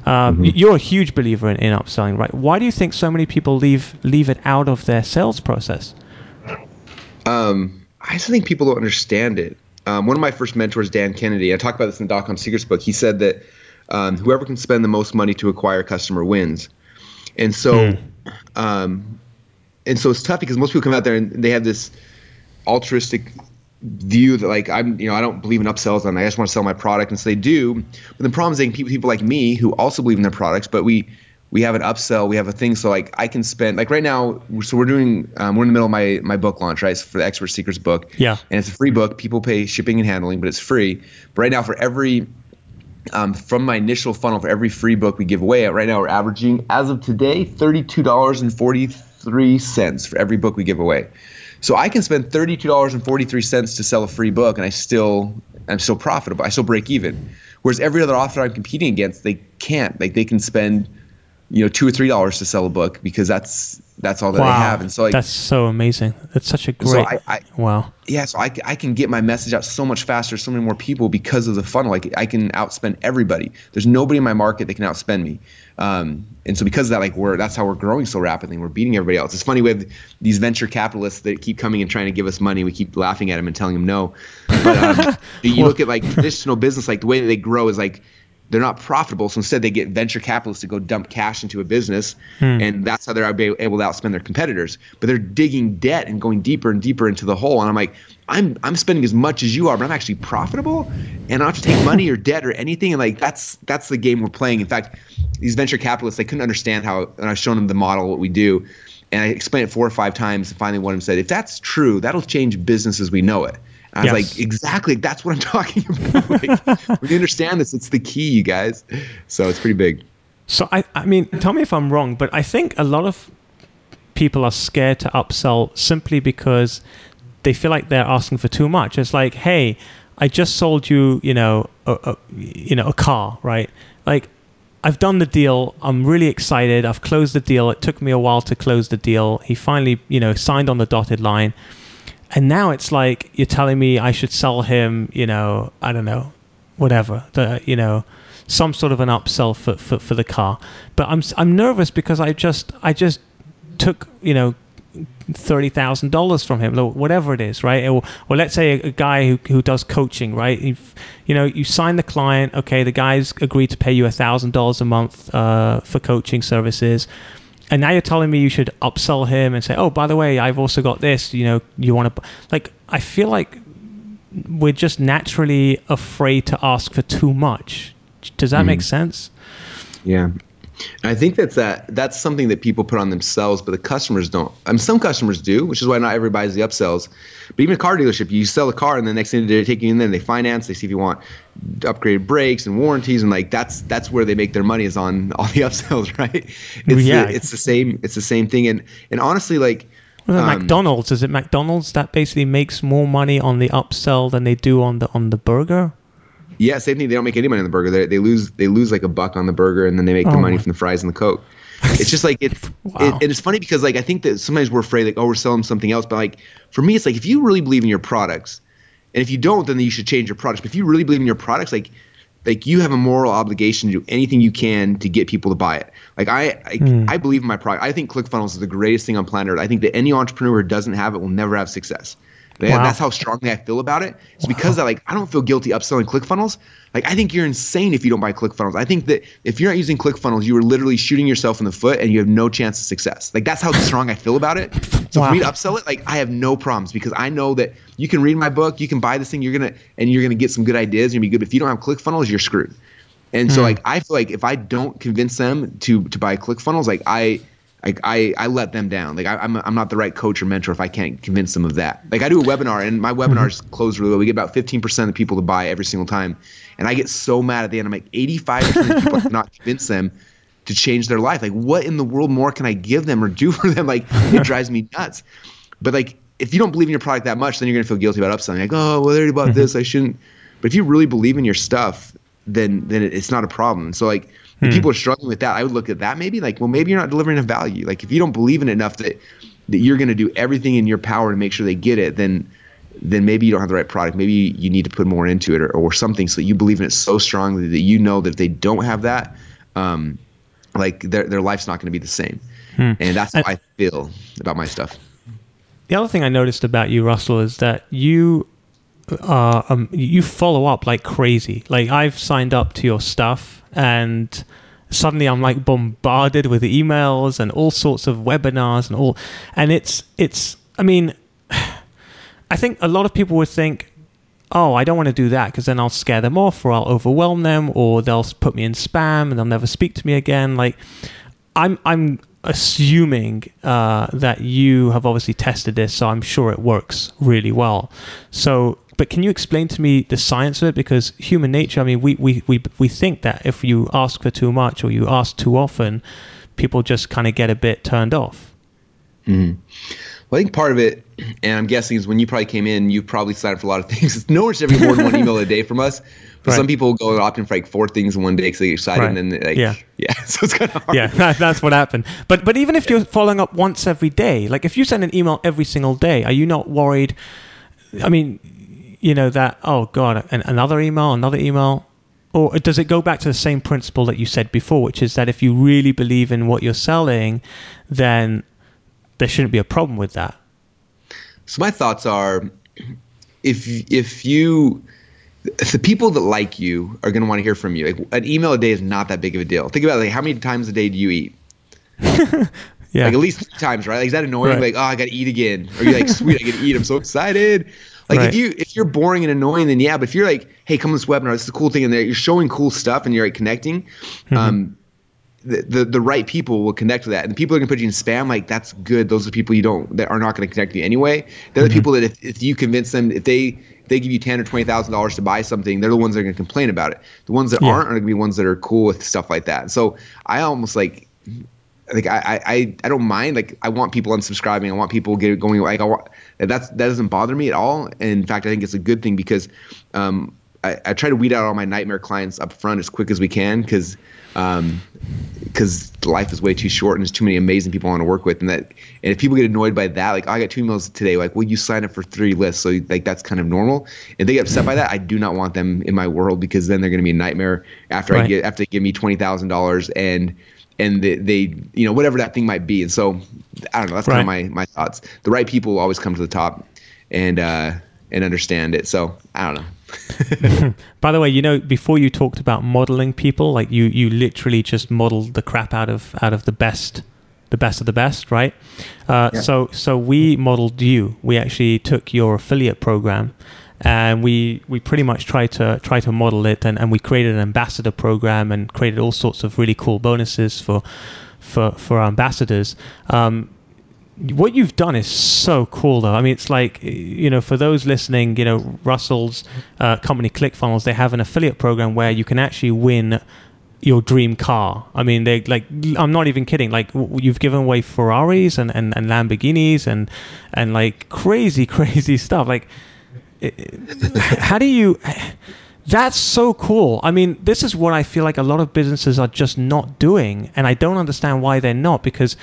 Um, mm-hmm. You're a huge believer in, in upselling, right? Why do you think so many people leave leave it out of their sales process? Um, I just think people don't understand it. Um, one of my first mentors, Dan Kennedy, I talked about this in the Dot Com Secrets book. He said that um, whoever can spend the most money to acquire a customer wins. And so, mm. um, and so it's tough because most people come out there and they have this altruistic view that like I'm, you know, I don't believe in upsells and I just want to sell my product, and so they do. But the problem is they people, people like me who also believe in their products, but we we have an upsell, we have a thing. So like I can spend like right now, so we're doing um, we're in the middle of my my book launch, right? for the Expert Secrets book. Yeah. And it's a free book. People pay shipping and handling, but it's free. But right now, for every um, from my initial funnel for every free book we give away. Right now, we're averaging, as of today, $32.43 for every book we give away. So I can spend $32.43 to sell a free book, and I still I'm still profitable. I still break even. Whereas every other author I'm competing against, they can't. Like they can spend, you know, two or three dollars to sell a book because that's that's all that wow. they have. And so like, that's so amazing. That's such a great. So I, I, wow yeah, so I, I can get my message out so much faster, so many more people because of the funnel. Like I can outspend everybody. There's nobody in my market that can outspend me. Um, and so because of that, like we're that's how we're growing so rapidly. We're beating everybody else. It's funny with these venture capitalists that keep coming and trying to give us money. We keep laughing at them and telling them no. But um, [LAUGHS] you look at like traditional business, like the way that they grow is like they're not profitable. So instead, they get venture capitalists to go dump cash into a business, hmm. and that's how they're able to outspend their competitors. But they're digging debt and going deeper and deeper into the hole. And I'm like, I'm I'm spending as much as you are, but I'm actually profitable, and I don't have to take money or debt or anything. And like that's that's the game we're playing. In fact, these venture capitalists they couldn't understand how, and I've shown them the model what we do, and I explained it four or five times. And finally, one of them said, "If that's true, that'll change business as we know it." I was like, exactly, that's what I'm [LAUGHS] talking about. like, you understand this, it's the key, you guys. So it's pretty big. So I, I mean, tell me if I'm wrong, but I think a lot of people are scared to upsell simply because they feel like they're asking for too much. It's like, hey, I just sold you, you know, a, a you know, a car, right? Like, I've done the deal. I'm really excited. I've closed the deal. It took me a while to close the deal. He finally, you know, signed on the dotted line and now it's like you're telling me I should sell him, you know, I don't know, whatever, the, you know, some sort of an upsell for, for, for the car. But I'm I'm nervous because I just I just took you know thirty thousand dollars from him, whatever it is, right? Or, or let's say a, a, guy who, who does coaching, right? If, you know, you sign the client, okay, the guy's agreed to pay you thousand dollars a month uh, for coaching services and now you're telling me you should upsell him and say, "Oh, by the way, I've also got this." You know, you want to like. I feel like we're just naturally afraid to ask for too much. Does that mm. make sense? Yeah. And I think that's that that's something that people put on themselves, but the customers don't. I mean, some customers do, which is why not everybody buys the upsells. But even a car dealership, you sell a car, and the next thing they take you in there, they finance, they see if you want upgraded brakes and warranties, and like that's that's where they make their money is on all the [LAUGHS] upsells, right? It's yeah, the, it's the same. It's the same thing, and and honestly, like. Well, um, McDonald's is it McDonald's that basically makes more money on the upsell than they do on the on the burger? Yeah, same thing. They don't make any money on the burger. They, they lose they lose like a buck on the burger, and then they make oh the money from the fries and the coke. [LAUGHS] It's just like it's wow. it, and it's funny because like I think that sometimes we're afraid like oh we're selling something else, but like for me it's like if you really believe in your products, and if you don't, then you should change your products. But if you really believe in your products, like like you have a moral obligation to do anything you can to get people to buy it. Like I I, mm. I believe in my product. I think ClickFunnels is the greatest thing on planet Earth. I think that any entrepreneur who doesn't have it will never have success. Wow. That's how strongly I feel about it. It's because wow. I, like I don't feel guilty upselling ClickFunnels. Like I think you're insane if you don't buy ClickFunnels. I think that if you're not using ClickFunnels, you are literally shooting yourself in the foot and you have no chance of success. Like that's how strong I feel about it. So wow. for me to upsell it, like I have no problems because I know that you can read my book, you can buy this thing, you're gonna and you're gonna get some good ideas, you're gonna be good. But if you don't have ClickFunnels, you're screwed. And mm. so hmm. like I feel like if I don't convince them to to buy ClickFunnels, like I like I, I let them down. Like I, am I'm, I'm not the right coach or mentor if I can't convince them of that. Like I do a webinar and my webinars mm-hmm. close really well. We get about 15% of the people to buy every single time, and I get so mad at the end. I'm like 85% of people cannot convince them to change their life. Like what in the world more can I give them or do for them? Like it [LAUGHS] drives me nuts. But like if you don't believe in your product that much, then you're gonna feel guilty about upselling. Like oh well, they already bought mm-hmm. this. I shouldn't. But if you really believe in your stuff, then then it's not a problem. So like Hmm. people are struggling with that, I would look at that maybe like, well, maybe you're not delivering enough value. Like if you don't believe in it enough that that you're going to do everything in your power to make sure they get it, then then maybe you don't have the right product. Maybe you need to put more into it or, or something so that you believe in it so strongly that you know that if they don't have that, um, like their their life's not going to be the same. Hmm. And that's how I feel about my stuff. The other thing I noticed about you, Russell, is that you uh, um, you follow up like crazy. Like I've signed up to your stuff and suddenly I'm like bombarded with emails and all sorts of webinars and all and it's it's I mean [SIGHS] I think a lot of people would think oh I don't want to do that because then I'll scare them off or I'll overwhelm them or they'll put me in spam and they'll never speak to me again like I'm I'm assuming uh, that you have obviously tested this so I'm sure it works really well so but can you explain to me the science of it? Because human nature, I mean, we, we, we, we think that if you ask for too much or you ask too often, people just kind of get a bit turned off. Mm-hmm. Well, I think part of it, and I'm guessing is when you probably came in, you probably signed up for a lot of [LAUGHS] things. No one should ever get more than one email a day from us. But right. some people go opt in for like four things in one day because they get excited right. and then like yeah, yeah. [LAUGHS] So it's kind of hard. Yeah, that, that's what happened. But but even if you're following up once every day, like if you send an email every single day, are you not worried? I mean, you know that oh god an, another email another email or does it go back to the same principle that you said before which is that if you really believe in what you're selling then there shouldn't be a problem with that so my thoughts are if if you the people that like you are going to want to hear from you like an email a day is not that big of a deal think about it, like how many times a day do you eat [LAUGHS] yeah. Like at least three times, right? Like is that annoying? Right. Like, oh, I gotta eat again. Or you're like, sweet, I get to eat. I'm so excited. Like right. if you if you're boring and annoying, then yeah. But if you're like, hey, come to this webinar, it's the cool thing, and you're showing cool stuff and you're like connecting, mm-hmm. um, the, the the right people will connect with that. And the people are gonna put you in spam, like that's good. Those are people you don't that are not gonna connect with you anyway. They're mm-hmm. the people that if, if you convince them, if they they give you ten or twenty thousand dollars to buy something, they're the ones that are gonna complain about it. The ones that yeah. aren't are gonna be ones that are cool with stuff like that. So I almost like like I, I I don't mind like I want people unsubscribing I want people get going like I want that's that doesn't bother me at all and in fact I think it's a good thing because um, I, I try to weed out all my nightmare clients up front as quick as we can because um, because life is way too short and there's too many amazing people I want to work with and that and if people get annoyed by that like oh, I got two emails today like well you sign up for three lists so like that's kind of normal and they get upset by that I do not want them in my world because then they're going to be a nightmare after right. I get after they give me twenty thousand dollars and and they, they, you know whatever that thing might be. And so i don't know that's right. kind of my my thoughts. The right people will always come to the top and uh and understand it. So i don't know. [LAUGHS] By the way you know before you talked about modeling people like you you literally just modeled the crap out of out of the best the best of the best right? Uh, yeah. so so we modeled you. We actually took your affiliate program and we we pretty much try to try to model it and, and we created an ambassador program and created all sorts of really cool bonuses for for for our ambassadors um, what you've done is so cool though i mean it's like you know for those listening you know russell's uh, company clickfunnels they have an affiliate program where you can actually win your dream car. I mean, they like. I'm not even kidding. Like, you've given away Ferraris and, and, and Lamborghinis and and like crazy, [LAUGHS] crazy stuff. Like, how do you that's so cool. I mean, this is what I feel like a lot of businesses are just not doing, and I don't understand why they're not because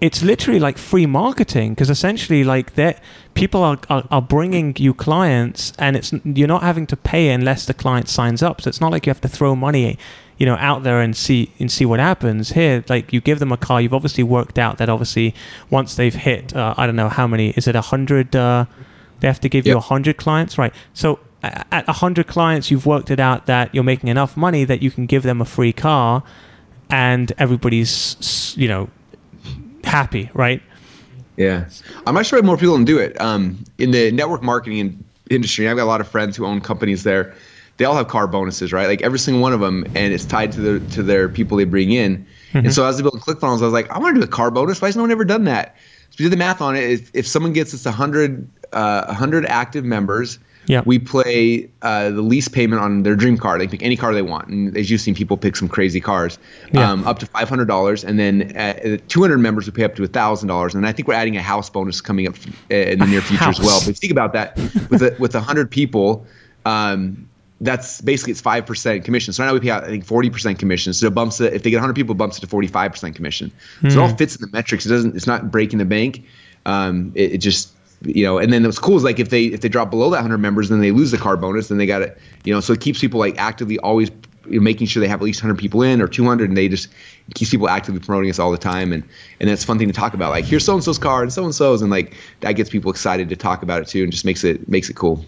it's literally like free marketing because essentially like that people are, are, are bringing you clients and it's you're not having to pay unless the client signs up so it's not like you have to throw money you know out there and see and see what happens here like you give them a car you've obviously worked out that obviously once they've hit uh, i don't know how many is it a hundred uh, They have to give Yep. you 100 clients, right? So at 100 clients, you've worked it out that you're making enough money that you can give them a free car and everybody's, you know, happy, right? Yeah, I'm not sure more people don't do it. Um, in the network marketing industry, I've got a lot of friends who own companies there. They all have car bonuses, right? Like every single one of them, and it's tied to their to their people they bring in. And so as I built ClickFunnels, I was like, I want to do a car bonus. Why has no one ever done that? So we did the math on it. If, if someone gets us 100, uh, 100 active members, Yeah. we play uh, the lease payment on their dream car. They pick any car they want, and as you've seen, people pick some crazy cars, Yeah. um, up to five hundred dollars, and then uh, two hundred members we pay up to thousand dollars. And I think we're adding a house bonus coming up uh, in the near future as well. But think about that with a, with hundred people. Um, that's basically it's five percent commission. So right now we pay out I think forty percent commission. So it bumps it if they get hundred people, it bumps it to forty five percent commission. So it all fits in the metrics. It doesn't. It's not breaking the bank. Um, it, it just you know. And then what's cool is like if they if they drop below that hundred members, then they lose the car bonus. Then they got it. You know. So it keeps people like actively always making sure they have at least 100 people in or 200 and they just it keeps people actively promoting us all the time and and that's a fun thing to talk about like here's so and so's car and so and so's and like that gets people excited to talk about it too and just makes it makes it cool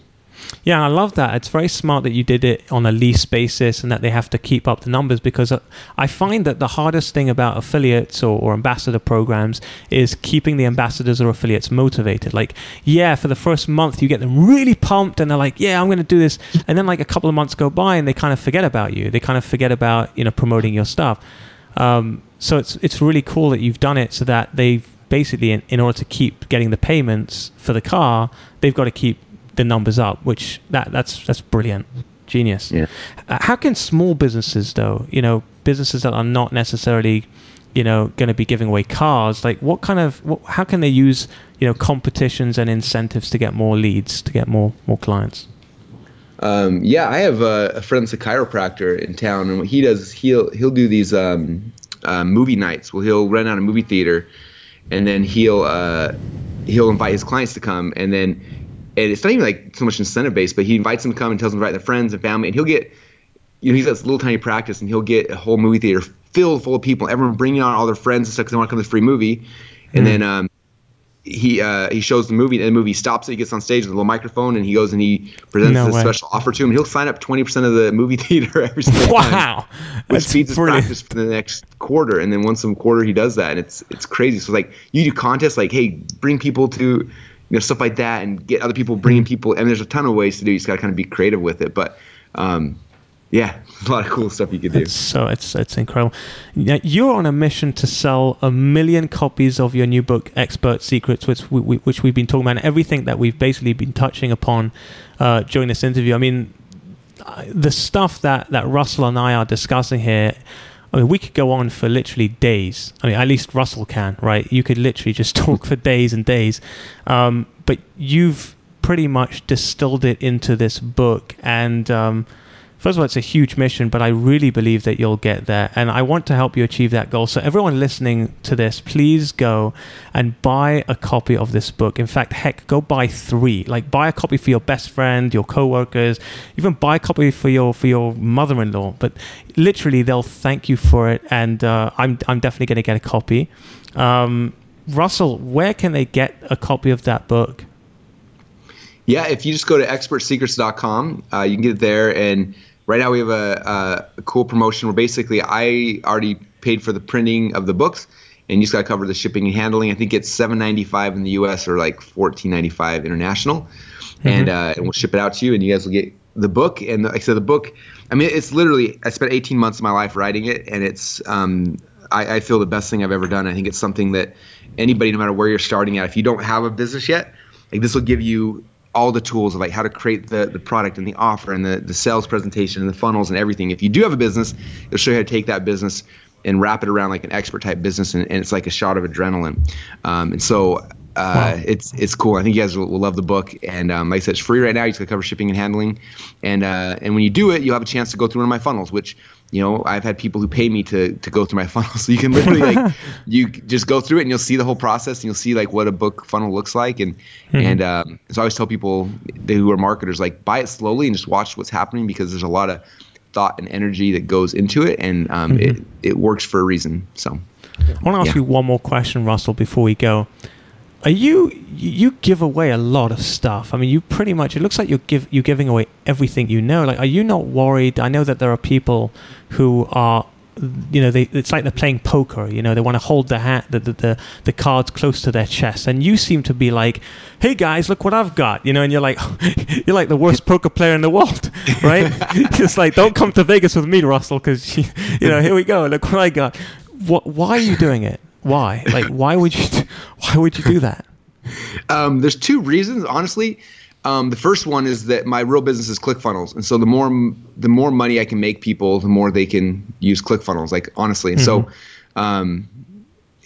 Yeah, I love that. It's very smart that you did it on a lease basis and that they have to keep up the numbers because uh, I find that the hardest thing about affiliates or, or ambassador programs is keeping the ambassadors or affiliates motivated. Like, yeah, for the first month, you get them really pumped and they're like, yeah, I'm going to do this. And then, like, a couple of months go by and they kind of forget about you. They kind of forget about, you know, promoting your stuff. Um, so it's, it's really cool that you've done it so that they've basically, in, in order to keep getting the payments for the car, they've got to keep the numbers up, which that that's that's brilliant, genius. Yeah. Uh, how can small businesses, though, you know, businesses that are not necessarily, you know, going to be giving away cars, like what kind of, what, how can they use, you know, competitions and incentives to get more leads, to get more more clients? Um, yeah, I have a, a friend that's a chiropractor in town, and what he does is he'll he'll do these um, uh, movie nights. Well, he'll rent out a movie theater, and then he'll uh, he'll invite his clients to come, and then and it's not even like so much incentive based, but he invites them to come and tells them to invite their friends and family, and he'll get you know he's got this little tiny practice, and he'll get a whole movie theater filled full of people, everyone bringing on all their friends and stuff because they want to come to the free movie, and then um, he uh, he shows the movie and the movie stops and He gets on stage with a little microphone and he goes and he presents No this way. special offer to him. He'll sign up twenty percent of the movie [LAUGHS] theater every single time, Wow, which feeds his brilliant. practice for the next quarter. And then once a quarter he does that, and it's it's crazy. So like you do contests like hey bring people to you know stuff like that and get other people bringing people. And there's a ton of ways to do. You just got to kind of be creative with it, but. Um, yeah, [LAUGHS] a lot of cool stuff you could do. So it's it's incredible. Now, You're on a mission to sell a million copies of your new book, Expert Secrets, which we, we, which we've been talking about, and everything that we've basically been touching upon uh, during this interview. I mean, the stuff that that Russell and I are discussing here. I mean, we could go on for literally days. I mean, at least Russell can, right? You could literally just [LAUGHS] talk for days and days. Um, but you've pretty much distilled it into this book, and um, First of all, it's a huge mission, but I really believe that you'll get there. And I want to help you achieve that goal. So, everyone listening to this, please go and buy a copy of this book. In fact, heck, go buy three. Like, buy a copy for your best friend, your coworkers, even buy a copy for your for your mother-in-law. But literally, they'll thank you for it. And uh, I'm I'm definitely going to get a copy. Um, Russell, where can they get a copy of that book? Yeah, if you just go to expertsecrets.com, uh, you can get it there. And right now we have a, a, cool promotion where basically I already paid for the printing of the books, and you just got to cover the shipping and handling. I think it's seven ninety five in the U.S. or like fourteen ninety five international, and uh, and we'll ship it out to you, and you guys will get the book. And like I said, the book. I mean, it's literally I spent eighteen months of my life writing it, and it's um, I, I feel the best thing I've ever done. I think it's something that anybody, no matter where you're starting at, if you don't have a business yet, like this will give you all the tools of like how to create the, the product and the offer and the, the sales presentation and the funnels and everything. If you do have a business, it'll show you how to take that business and wrap it around like an expert type business and, and it's like a shot of adrenaline. Um, and so uh, it's it's cool. I think you guys will, will love the book. And um, like I said, it's free right now. You just gotta cover shipping and handling. And uh, and when you do it, you'll have a chance to go through one of my funnels, which you know I've had people who pay me to to go through my [LAUGHS] funnel. So you can literally like [LAUGHS] you just go through it and you'll see the whole process and you'll see like what a book funnel looks like. And and um, so I always tell people who are marketers like buy it slowly and just watch what's happening because there's a lot of thought and energy that goes into it and um, it, it works for a reason. So I want to ask Yeah. you one more question, Russell, before we go. Are you you give away a lot of stuff? I mean, you pretty much it looks like you're give you're giving away everything you know. Like, are you not worried? I know that there are people who are you know, they, it's like they're playing poker. You know, they want to hold the hat, the, the, the the cards close to their chest, and you seem to be like, "Hey guys, look what I've got!" You know, and you're like, [LAUGHS] you're like the worst poker player in the world, [LAUGHS] right? [LAUGHS] it's like, don't come to Vegas with me, Russell, because you know, here we go. Look what I got. What? Why are you doing it? Why? Like, [LAUGHS] why would you? Why would you do that? Um, there's two reasons, honestly. Um, the first one is that my real business is ClickFunnels, and so the more the more money I can make people, the more they can use ClickFunnels. Like honestly, and mm-hmm. so, um,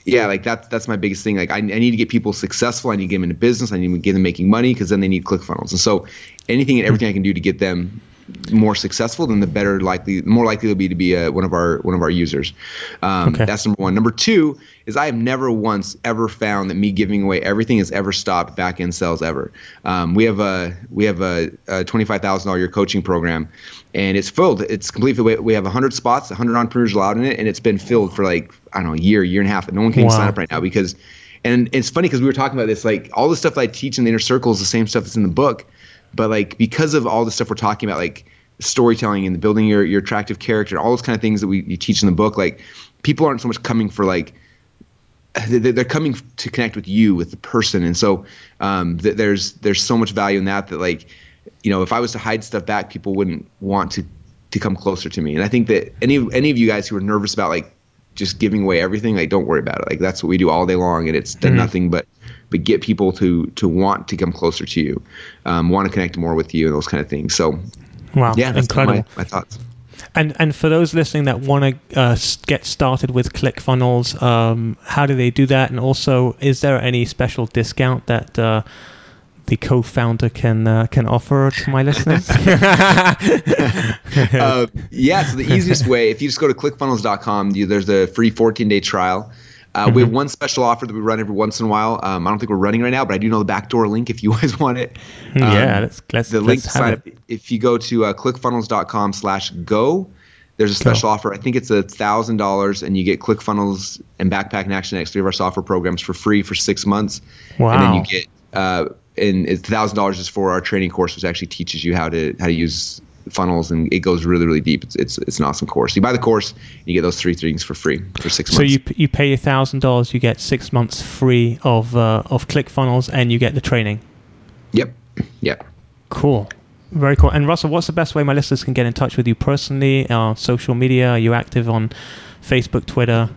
yeah, like that's that's my biggest thing. Like I, I need to get people successful. I need to get them into business. I need to get them making money because then they need ClickFunnels. And so, anything and everything I can do to get them more successful, then the better likely, more likely they'll be to be a, one of our one of our users. Um, okay. That's number one. Number two is I have never once ever found that me giving away everything has ever stopped back end sales ever. Um, we have a we have a, a twenty five thousand dollar year coaching program, and it's filled. It's completely. We have hundred spots, hundred entrepreneurs allowed in it, and it's been filled for like I don't know a year, year and a half, and no one can wow. sign up right now because. And it's funny because we were talking about this, like all the stuff I teach in the inner circle is the same stuff that's in the book but like because of all the stuff we're talking about, like storytelling and building your your attractive character, all those kind of things that we you teach in the book, like people aren't so much coming for like they're coming to connect with you with the person. And so um, there's there's so much value in that that like you know if i was to hide stuff back people wouldn't want to to come closer to me. And i think that any any of you guys who are nervous about like just giving away everything like don't worry about it. Like that's what we do all day long and it's done mm-hmm. nothing but but get people to to want to come closer to you, um, want to connect more with you, and those kind of things. So, wow, yeah, that's incredible. My, my thoughts. And and for those listening that want to uh, get started with ClickFunnels, um, how do they do that? And also, is there any special discount that uh, the co-founder can uh, can offer to my listeners? [LAUGHS] [LAUGHS] uh, yeah, so the easiest way, if you just go to ClickFunnels.com, you, there's a free 14-day trial. Uh, mm-hmm. We have one special offer that we run every once in a while. Um, I don't think we're running right now, but I do know the backdoor link if you [LAUGHS] guys want it. Hmm, um, yeah, let's, let's the link let's sign up. If you go to uh, clickfunnels.com slash go, there's a special go. offer. I think it's a thousand dollars, and you get ClickFunnels and Backpack and Actionetics, three of our software programs, for free for six months. Wow! And then you get uh, and it's thousand dollars is for our training course, which actually teaches you how to how to use funnels and it goes really really deep. It's it's, it's an awesome course. You buy the course you get those three things for free for six so months. so you you pay a thousand dollars you get six months free of uh, of ClickFunnels and you get the training? Yep. Yep. Cool. Very cool. And russell what's the best way my listeners can get in touch with you personally uh, social media? Are you active on facebook twitter?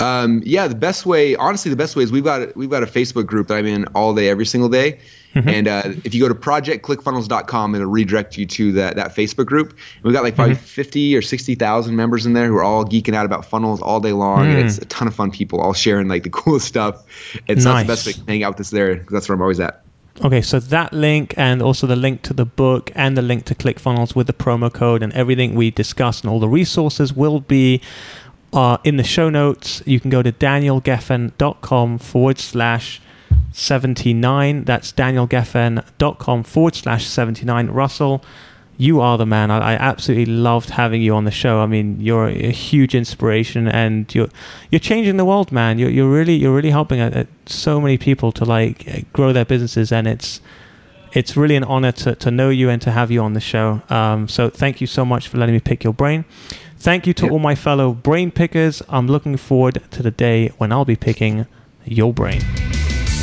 Um, yeah, the best way, honestly, the best way is we've got we've got a Facebook group that I'm in all day, every single day. Mm-hmm. And uh, if you go to projectclickfunnels.com, it'll redirect you to that, that Facebook group. And we've got like probably mm-hmm. 50 or 60,000 members in there who are all geeking out about funnels all day long. Mm. And it's a ton of fun people all sharing like the [LAUGHS] coolest stuff. It's nice. not the best way to hang out with us there because that's where I'm always at. Okay, so that link and also the link to the book and the link to ClickFunnels with the promo code and everything we discussed and all the resources will be uh, in the show notes. You can go to danielgefen.com forward slash 79. That's danielgefen.com forward slash 79. Russell, you are the man. I, I, absolutely loved having you on the show. I mean, you're a huge inspiration, and you're you're changing the world, man. You're you're really you're really helping a, a, so many people to like uh, grow their businesses, and it's it's really an honor to, to know you and to have you on the show. Um, so thank you so much for letting me pick your brain. Thank you to yep. all my fellow brain pickers. I'm looking forward to the day when I'll be picking your brain.